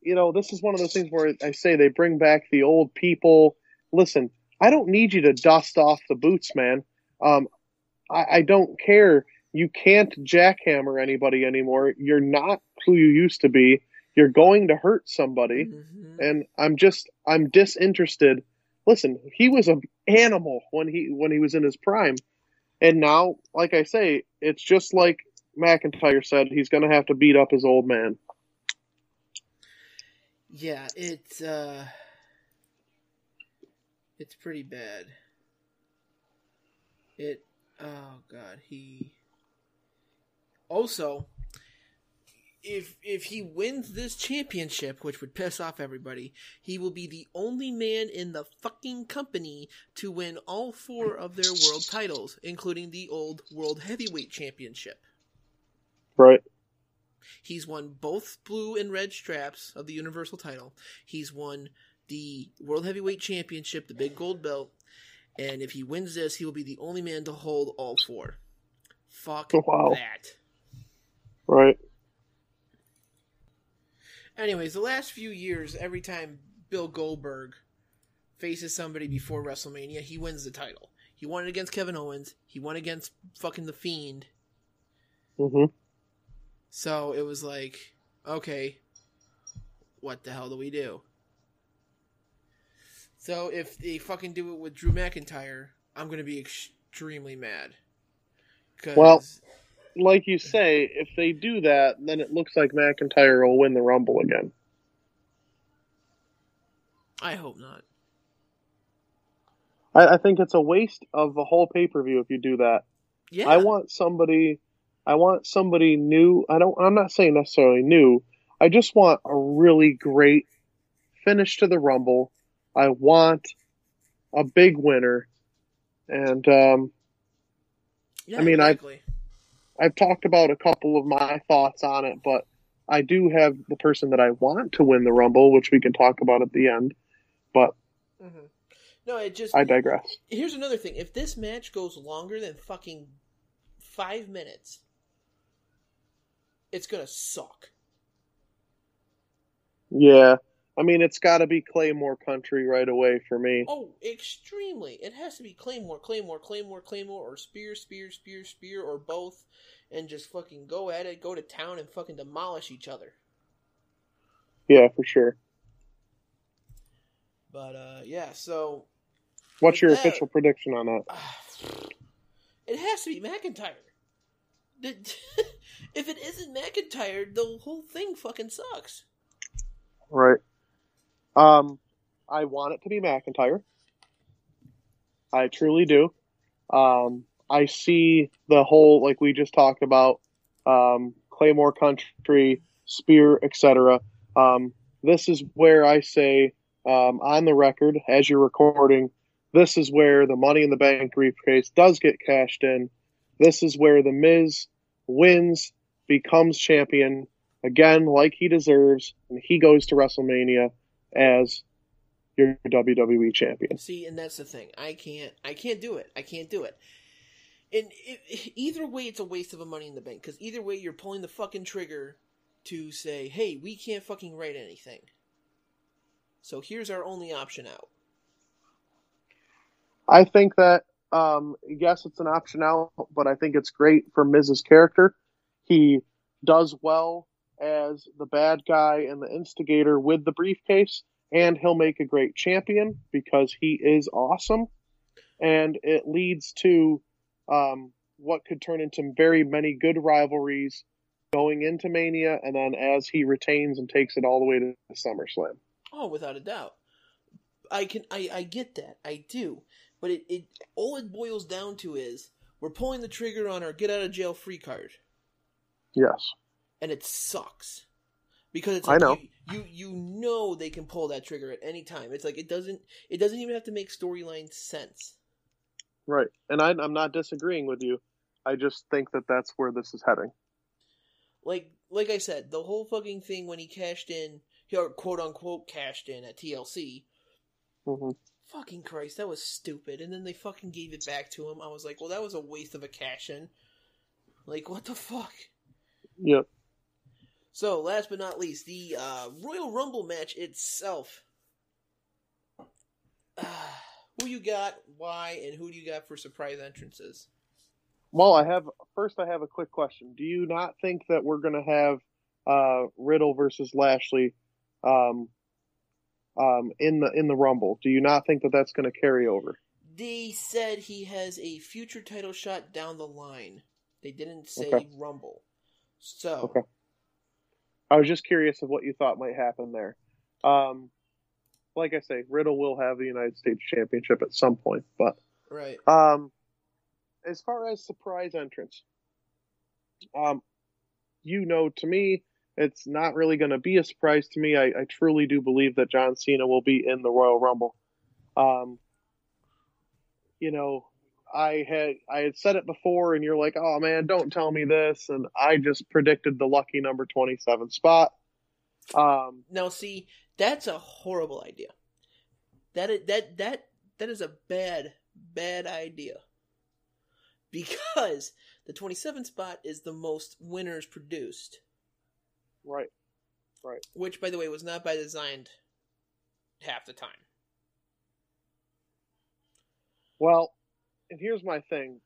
you know this is one of those things where I say they bring back the old people. Listen, I don't need you to dust off the boots, man. Um, I, I don't care. You can't jackhammer anybody anymore. You're not who you used to be. You're going to hurt somebody, and I'm just I'm disinterested. Listen, he was an animal when he when he was in his prime, and now, like I say, it's just like McIntyre said. He's going to have to beat up his old man. Yeah, it's uh it's pretty bad. It oh god, he also if if he wins this championship, which would piss off everybody, he will be the only man in the fucking company to win all four of their world titles, including the old World Heavyweight Championship. Right. He's won both blue and red straps of the Universal title. He's won the World Heavyweight Championship, the big gold belt. And if he wins this, he will be the only man to hold all four. Fuck Wow. that. Right. Anyways, the last few years, every time Bill Goldberg faces somebody before WrestleMania, he wins the title. He won it against Kevin Owens. He won against fucking The Fiend. hmm So it was like, okay, what the hell do we do? So if they fucking do it with Drew McIntyre, I'm gonna be extremely mad. 'Cause- Well, like you say, if they do that, then it looks like McIntyre will win the Rumble again. I hope not. I, I think it's a waste of the whole pay per view if you do that. Yeah. I want somebody. I want somebody new. I don't. I'm not saying necessarily new. I just want a really great finish to the Rumble. I want a big winner, and um, Yeah, I mean, exactly. I've I've talked about a couple of my thoughts on it, but I do have the person that I want to win the Rumble, which we can talk about at the end. But Mhm. No, it just. I digress. Here's another thing: if this match goes longer than fucking five minutes, it's gonna suck. Yeah, I mean, it's got to be Claymore Country right away for me. Oh, extremely! It has to be Claymore, Claymore, Claymore, Claymore, or Spear, Spear, Spear, Spear, or both, and just fucking go at it, go to town, and fucking demolish each other. Yeah, for sure. But uh, yeah, so What's your that- official prediction on that? <sighs> it has to be McIntyre. <laughs> If it isn't McIntyre, the whole thing fucking sucks. Right. Um, I want it to be McIntyre. I truly do. Um, I see the whole like we just talked about, um, Claymore Country, Spear, etc. Um, this is where I say um, on the record as you're recording, this is where the Money in the Bank briefcase does get cashed in. This is where the Miz wins, becomes champion again, like he deserves, and he goes to WrestleMania as your WWE champion. See, and that's the thing. I can't. I can't do it. I can't do it. And it, either way, it's a waste of a money in the bank. Because either way, you're pulling the fucking trigger to say, "Hey, we can't fucking write anything." So here's our only option out. I think that um, yes, it's an option out, but I think it's great for Miz's character. He does well as the bad guy and the instigator with the briefcase, and he'll make a great champion because he is awesome. And it leads to um, what could turn into very many good rivalries going into Mania, and then as he retains and takes it all the way to SummerSlam. Oh, without a doubt. I can. I, I get that. I do. But it, it all it boils down to is we're pulling the trigger on our get out of jail free card, Yes. and it sucks because it's I know. You, you you know they can pull that trigger at any time. It's like it doesn't it doesn't even have to make storyline sense. Right. And I, I'm not disagreeing with you. I just think that that's where this is heading. Like like I said, the whole fucking thing when he cashed in, or quote unquote cashed in at TLC. hmm Fucking Christ, that was stupid. And then they fucking gave it back to him. I was like, well, that was a waste of a cash in. Like, what the fuck? Yep. So, last but not least, the uh, Royal Rumble match itself. Ah, <sighs> who you got, why, and who do you got for surprise entrances? Well, I have first. I have a quick question. Do you not think that we're going to have uh, Riddle versus Lashley um, um, in the in the Rumble? Do you not think that that's going to carry over? They said he has a future title shot down the line. They didn't say Okay. Rumble. So, Okay. I was just curious of what you thought might happen there. Um, like I say, Riddle will have the United States Championship at some point, but right. Um, as far as surprise entrance, um, you know, to me, it's not really going to be a surprise to me. I, I truly do believe that John Cena will be in the Royal Rumble. Um, you know, I had I had said it before, and you're like, "Oh man, don't tell me this," and I just predicted the lucky number twenty seven spot. Um, Now, see, that's a horrible idea. That is, that that that is a bad bad idea. Because the 27 spot is the most winners produced, right, right. which by the way was not by design half the time. Well, and here's my thing.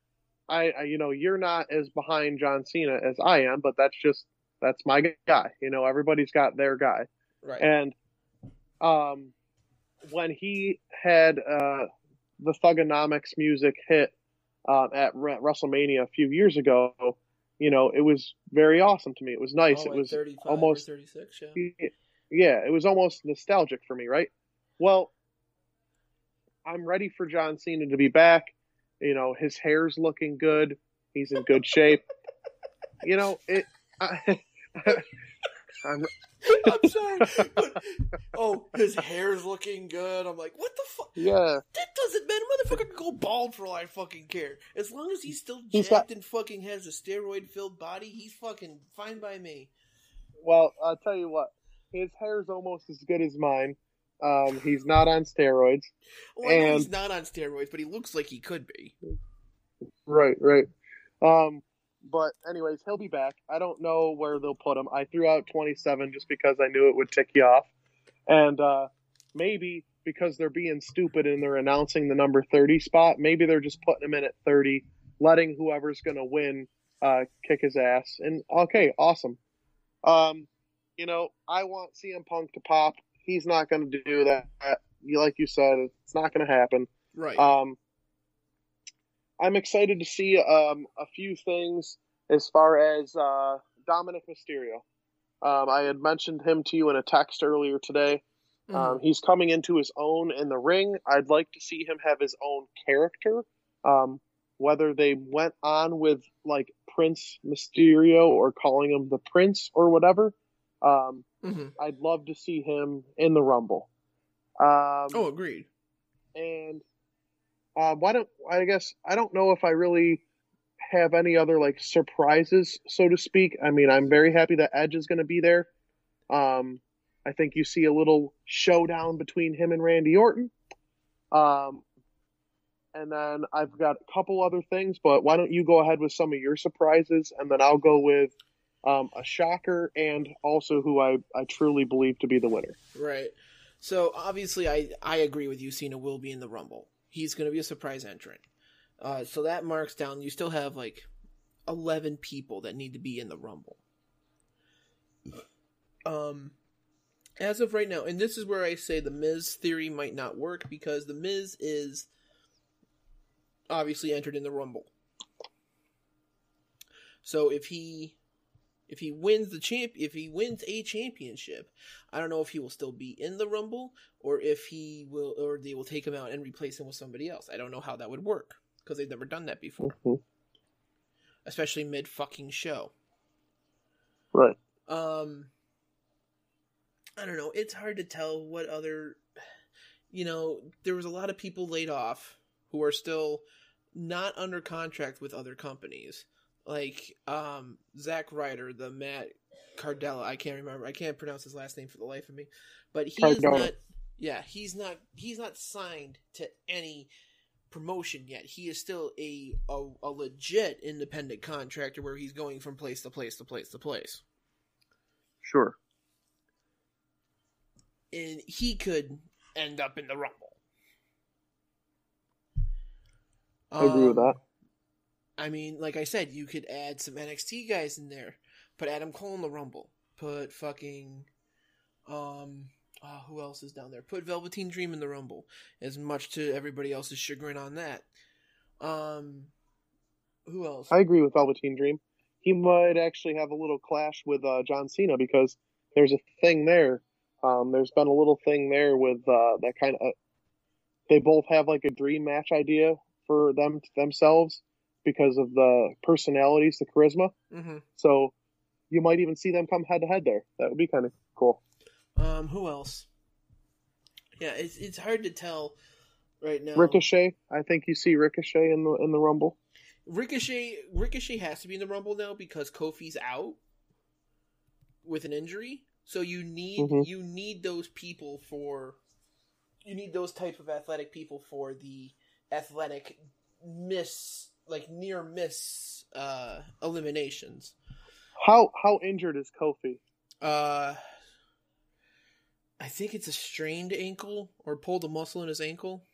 I, I, you know, you're not as behind John Cena as I am, but that's just that's my guy. You know, everybody's got their guy. Right. And um, when he had uh, the Thuganomics music hit um, at Re- WrestleMania a few years ago, you know, it was very awesome to me. It was nice. Oh, it was 35 almost 36, yeah. yeah, it was almost nostalgic for me, right? Well, I'm ready for John Cena to be back. You know, his hair's looking good. He's in good shape. You know, it. I, <laughs> I'm, I'm sorry. But, oh, his hair's looking good. I'm like, what the fuck? yeah, That doesn't matter. Motherfucker can go bald for all I fucking care. As long as he's still He's jacked got- and fucking has a steroid filled body, he's fucking fine by me. Well, I'll tell you what. His hair's almost as good as mine. Um, he's not on steroids. Well, and he's not on steroids, but he looks like he could be. right, right. Um, but anyways, he'll be back. I don't know where they'll put him. I threw out 27 just because I knew it would tick you off, and uh, maybe because they're being stupid and they're announcing the number 30 spot, maybe they're just putting him in at 30, letting whoever's going to win uh, kick his ass. And okay, awesome. Um, you know, I want CM Punk to pop. He's not going to do that. Like you said, it's not going to happen. Right. Um, I'm excited to see um, a few things as far as uh, Dominic Mysterio. Um, I had mentioned him to you in a text earlier today. Um, he's coming into his own in the ring. I'd like to see him have his own character. Um, whether they went on with like Prince Mysterio or calling him the Prince or whatever, um, Mhm. I'd love to see him in the Rumble. Um, Oh, agreed. and uh, why don't I guess I don't know if I really have any other like surprises, so to speak. I mean, I'm very happy that Edge is going to be there. Um, I think you see a little showdown between him and Randy Orton. Um, and then I've got a couple other things, but why don't you go ahead with some of your surprises, and then I'll go with um, a shocker and also who I, I truly believe to be the winner. Right. So obviously, I I agree with you. Cena will be in the Rumble. He's going to be a surprise entrant. Uh, so that marks down. You still have like eleven people that need to be in the Rumble. Um, as of right now, and this is where I say the Miz theory might not work because the Miz is obviously entered in the Rumble. So if he if he wins the champ if he wins a championship, I don't know if he will still be in the Rumble or if he will or they will take him out and replace him with somebody else. I don't know how that would work because they've never done that before, especially mid fucking show. Right. Um, I don't know. It's hard to tell what other, you know, there was a lot of people laid off who are still not under contract with other companies, like um Zack Ryder, the Matt Cardella. I can't remember. I can't pronounce his last name for the life of me, but he is not. Yeah, he's not. He's not signed to any promotion yet. He is still a, a a legit independent contractor where he's going from place to place to place to place. Sure. and he could end up in the Rumble. I agree with Um, that. I mean, like I said, you could add some NXT guys in there. Put Adam Cole in the Rumble. Put fucking um oh, who else is down there? Put Velveteen Dream in the Rumble. As much to everybody else's chagrin on that. Um who else? I agree with Velveteen Dream. He might actually have a little clash with uh, John Cena because there's a thing there. Um, there's been a little thing there with uh, that kind of. they both have like a dream match idea for them themselves because of the personalities, the charisma. Mm-hmm. So you might even see them come head to head there. That would be kind of cool. Um who else? Yeah, it's it's hard to tell right now. Ricochet, I think you see Ricochet in the in the Rumble. Ricochet Ricochet has to be in the Rumble now because Kofi's out with an injury. So you need Mhm. you need those people for you need those type of athletic people for the athletic miss like near miss uh eliminations. How how injured is Kofi? Uh I think it's a strained ankle or pulled a muscle in his ankle.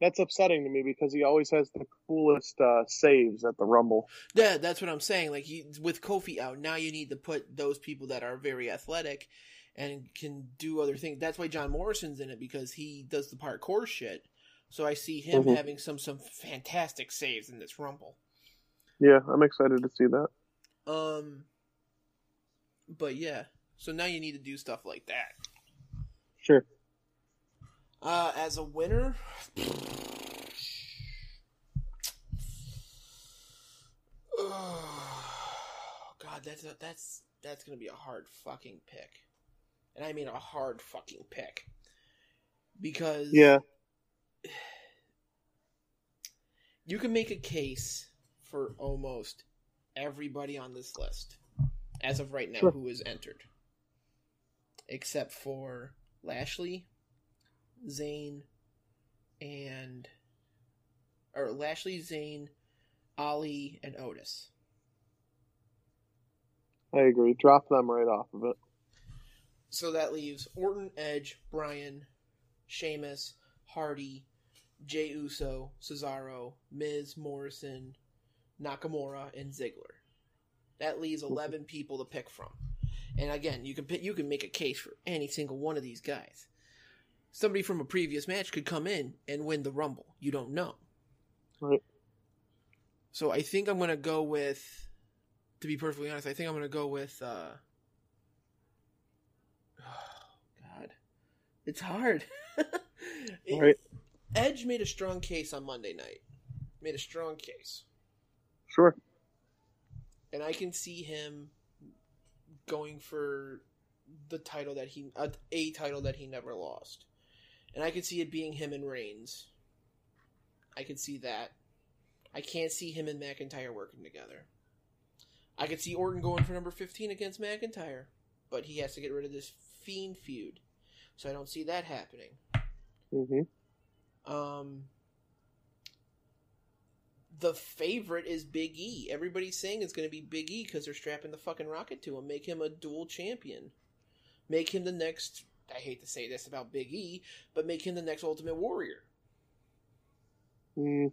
That's upsetting to me because he always has the coolest uh, saves at the Rumble. Yeah, that's what I'm saying. Like you, with Kofi out, now you need to put those people that are very athletic and can do other things. That's why John Morrison's in it because he does the parkour shit. So I see him Mhm. having some some fantastic saves in this Rumble. Yeah, I'm excited to see that. Um, but yeah, so now you need to do stuff like that. Sure. Uh, as a winner, oh, <sighs> <sighs> God, that's a, that's that's gonna be a hard fucking pick, and I mean a hard fucking pick because Yeah. <sighs> you can make a case for almost everybody on this list as of right now Sure. who is entered, except for Lashley, Zayn, and or Lashley, Zayn, Ali, and Otis. I agree. Drop them right off of it. So that leaves Orton, Edge, Bryan, Sheamus, Hardy, Jey Uso, Cesaro, Miz, Morrison, Nakamura, and Ziggler. That leaves eleven people to pick from. And again, you can pick, you can make a case for any single one of these guys. Somebody from a previous match could come in and win the Rumble. You don't know. Right. So I think I'm gonna go with. To be perfectly honest, I think I'm gonna go with. uh <sighs> God, it's hard. <laughs> It- Right. Edge made a strong case on Monday night. Made a strong case, Sure. and I can see him going for the title that he a, a title that he never lost, and I could see it being him and Reigns. I could see that. I can't see him and McIntyre working together. I could see Orton going for number 15 against McIntyre, but he has to get rid of this Fiend feud. So I don't see that happening. hmm Um, the favorite is Big E. Everybody's saying it's going to be Big E because they're strapping the fucking rocket to him. Make him a dual champion. Make him the next. I hate to say this about Big E, but make him the next Ultimate Warrior. Mm,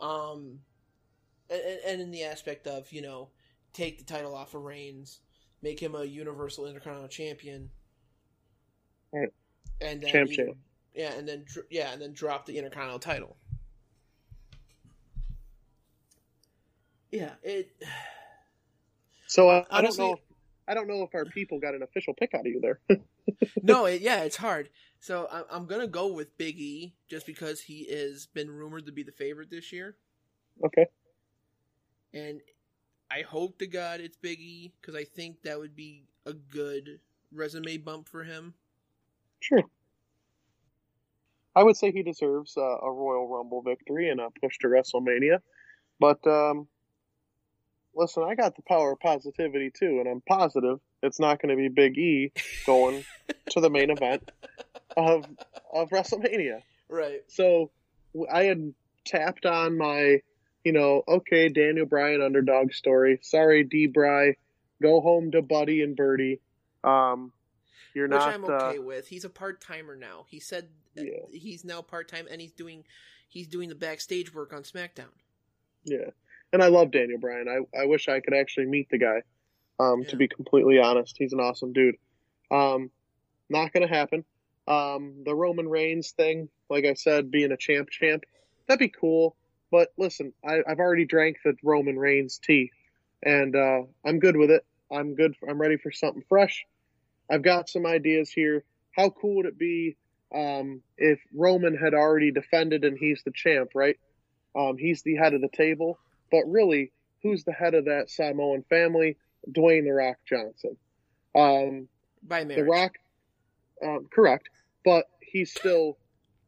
Um, and, and in the aspect of you know, take the title off of Reigns, make him a Universal Intercontinental Champion, right. and then Champ, you- champ. Yeah, and then yeah, and then drop the Intercontinental title. Yeah, it. So I, I don't know. If, I don't know if our people got an official pick out of you there. <laughs> no, it, yeah, it's hard. So I'm, I'm gonna go with Big E just because he has been rumored to be the favorite this year, okay. and I hope to God it's Big E because I think that would be a good resume bump for him. Sure. I would say he deserves uh, a Royal Rumble victory and a push to WrestleMania. But um, listen, I got the power of positivity too, and I'm positive it's not going to be Big E going to the main event of of WrestleMania. Right. So I had tapped on my, you know, okay, Daniel Bryan underdog story. Sorry, D. Bry, go home to Buddy and Birdie. Um, you're Which not. I'm uh, okay with. He's a part timer now. He said uh, he's now part time, and he's doing he's doing the backstage work on SmackDown. Yeah, and I love Daniel Bryan. I I wish I could actually meet the guy. Um, to be completely honest, he's an awesome dude. Um, not gonna happen. Um, the Roman Reigns thing, like I said, being a champ, champ, that'd be cool. But listen, I, I've already drank the Roman Reigns tea, and uh, I'm good with it. I'm good. I'm ready for something fresh. I've got some ideas here. How cool would it be um, if Roman had already defended and he's the champ, right? Um, he's the head of the table, but really, who's the head of that Samoan family? Dwayne the Rock Johnson. Um, By the. Rock, um, correct, but he's still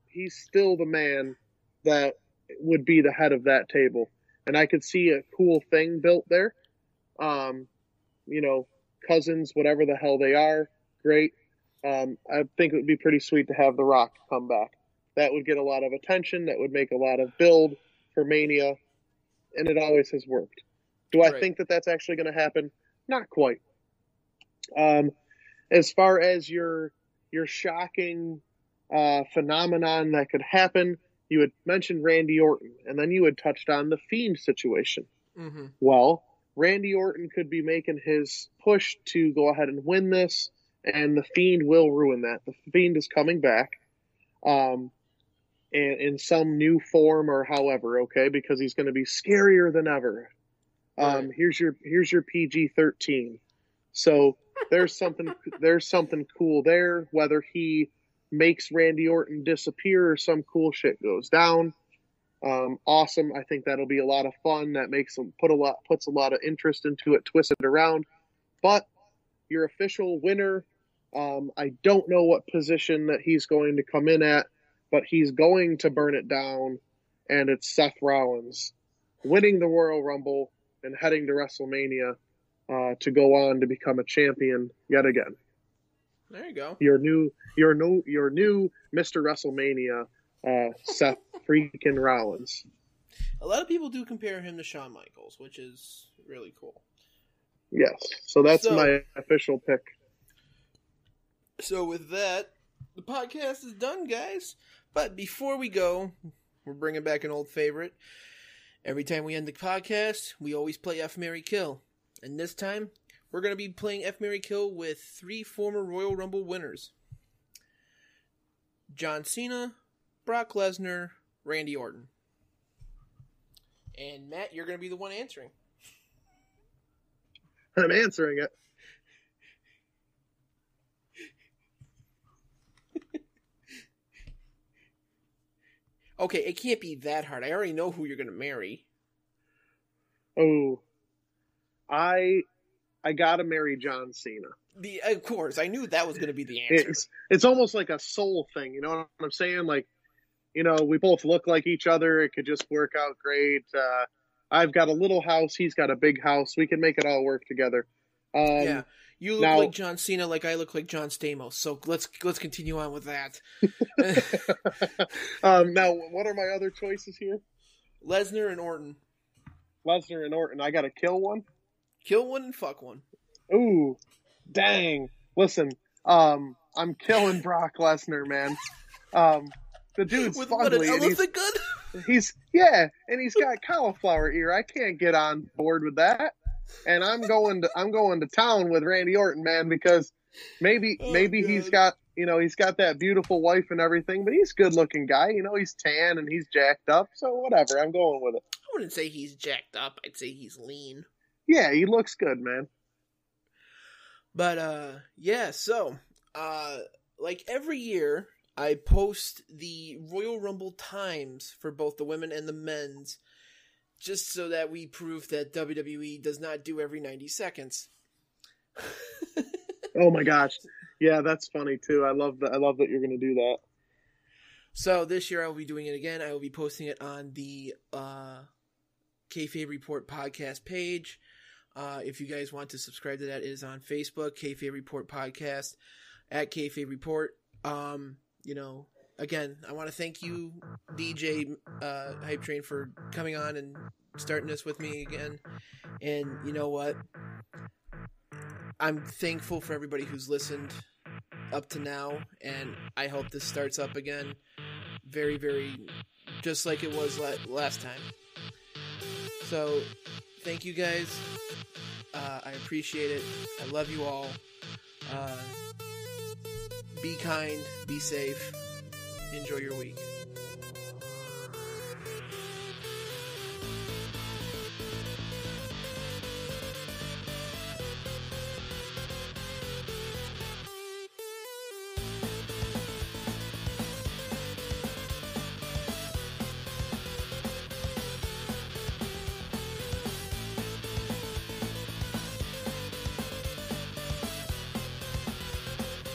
he's still the man that would be the head of that table, and I could see a cool thing built there. Um, you know, cousins, whatever the hell they are, great. Um, I think it would be pretty sweet to have The Rock come back. That would get a lot of attention. That would make a lot of build for Mania, and it always has worked. Do I Right. think that that's actually going to happen? Not quite. Um, as far as your your shocking uh, phenomenon that could happen, you had mentioned Randy Orton, and then you had touched on the Fiend situation. Mm-hmm. Well, Randy Orton could be making his push to go ahead and win this, and the Fiend will ruin that. The Fiend is coming back, um, in, in some new form or however, okay, because he's going to be scarier than ever. Um, here's your here's your PG thirteen. So there's something there's something cool there. Whether he makes Randy Orton disappear or some cool shit goes down, Um, awesome. I think that'll be a lot of fun. That makes them put a lot puts a lot of interest into it, twist it around. But your official winner, um, I don't know what position that he's going to come in at, but he's going to burn it down, and it's Seth Rollins winning the Royal Rumble and heading to WrestleMania uh, to go on to become a champion yet again. There you go. Your new, your new, your new Mr. WrestleMania, uh, Seth freaking Rollins. A lot of people do compare him to Shawn Michaels, which is really cool. Yes, so that's So- my official pick. So with that, the podcast is done, guys. But before we go, we're bringing back an old favorite. Every time we end the podcast, we always play F Mary Kill, and this time we're going to be playing F Mary Kill with three former Royal Rumble winners: John Cena, Brock Lesnar, Randy Orton. And Matt, you're going to be the one answering. I'm answering it. Okay, it can't be that hard. I already know who you're going to marry. Oh, I, I gotta marry John Cena. The, of course, I knew that was going to be the answer. It's it's almost like a soul thing. You know what I'm saying? Like, you know, we both look like each other. It could just work out great. Uh, I've got a little house. He's got a big house. We can make it all work together. Um, yeah, you look now- like John Cena, like I look like John Stamos. So let's let's continue on with that. <laughs> um, now, what are my other choices here? Lesnar and Orton. Lesnar and Orton. I got to kill one. Kill one and fuck one. Ooh, dang. Listen, um, I'm killing Brock Lesnar, man. Um, the dude's With what, an fugly. he's, elephant gun? <laughs> he's yeah, and he's got cauliflower ear. I can't get on board with that. And I'm going to I'm going to town with Randy Orton, man, because maybe Oh, maybe he's got you know he's got that beautiful wife and everything, but he's a good looking guy. You know he's tan and he's jacked up, so whatever. I'm going with it. I wouldn't say he's jacked up. I'd say he's lean. Yeah, he looks good, man. But uh yeah, so uh like every year I post the Royal Rumble times for both the women and the men's just so that we prove that WWE does not do every 90 seconds. <laughs> Oh my gosh, yeah, that's funny too. I love that. I love that you're going to do that. So this year I will be doing it again. I will be posting it on the uh, Kayfabe Report podcast page. Uh, if you guys want to subscribe to that, it is on Facebook, Kayfabe Report podcast at Kayfabe Report. Um, you know, again, I want to thank you, DJ uh, Hype Train, for coming on and starting this with me again. And you know what? I'm thankful for everybody who's listened up to now, and I hope this starts up again very, very just like it was la- last time. So, thank you guys. Uh, I appreciate it. I love you all. Uh, be kind, be safe, enjoy your week.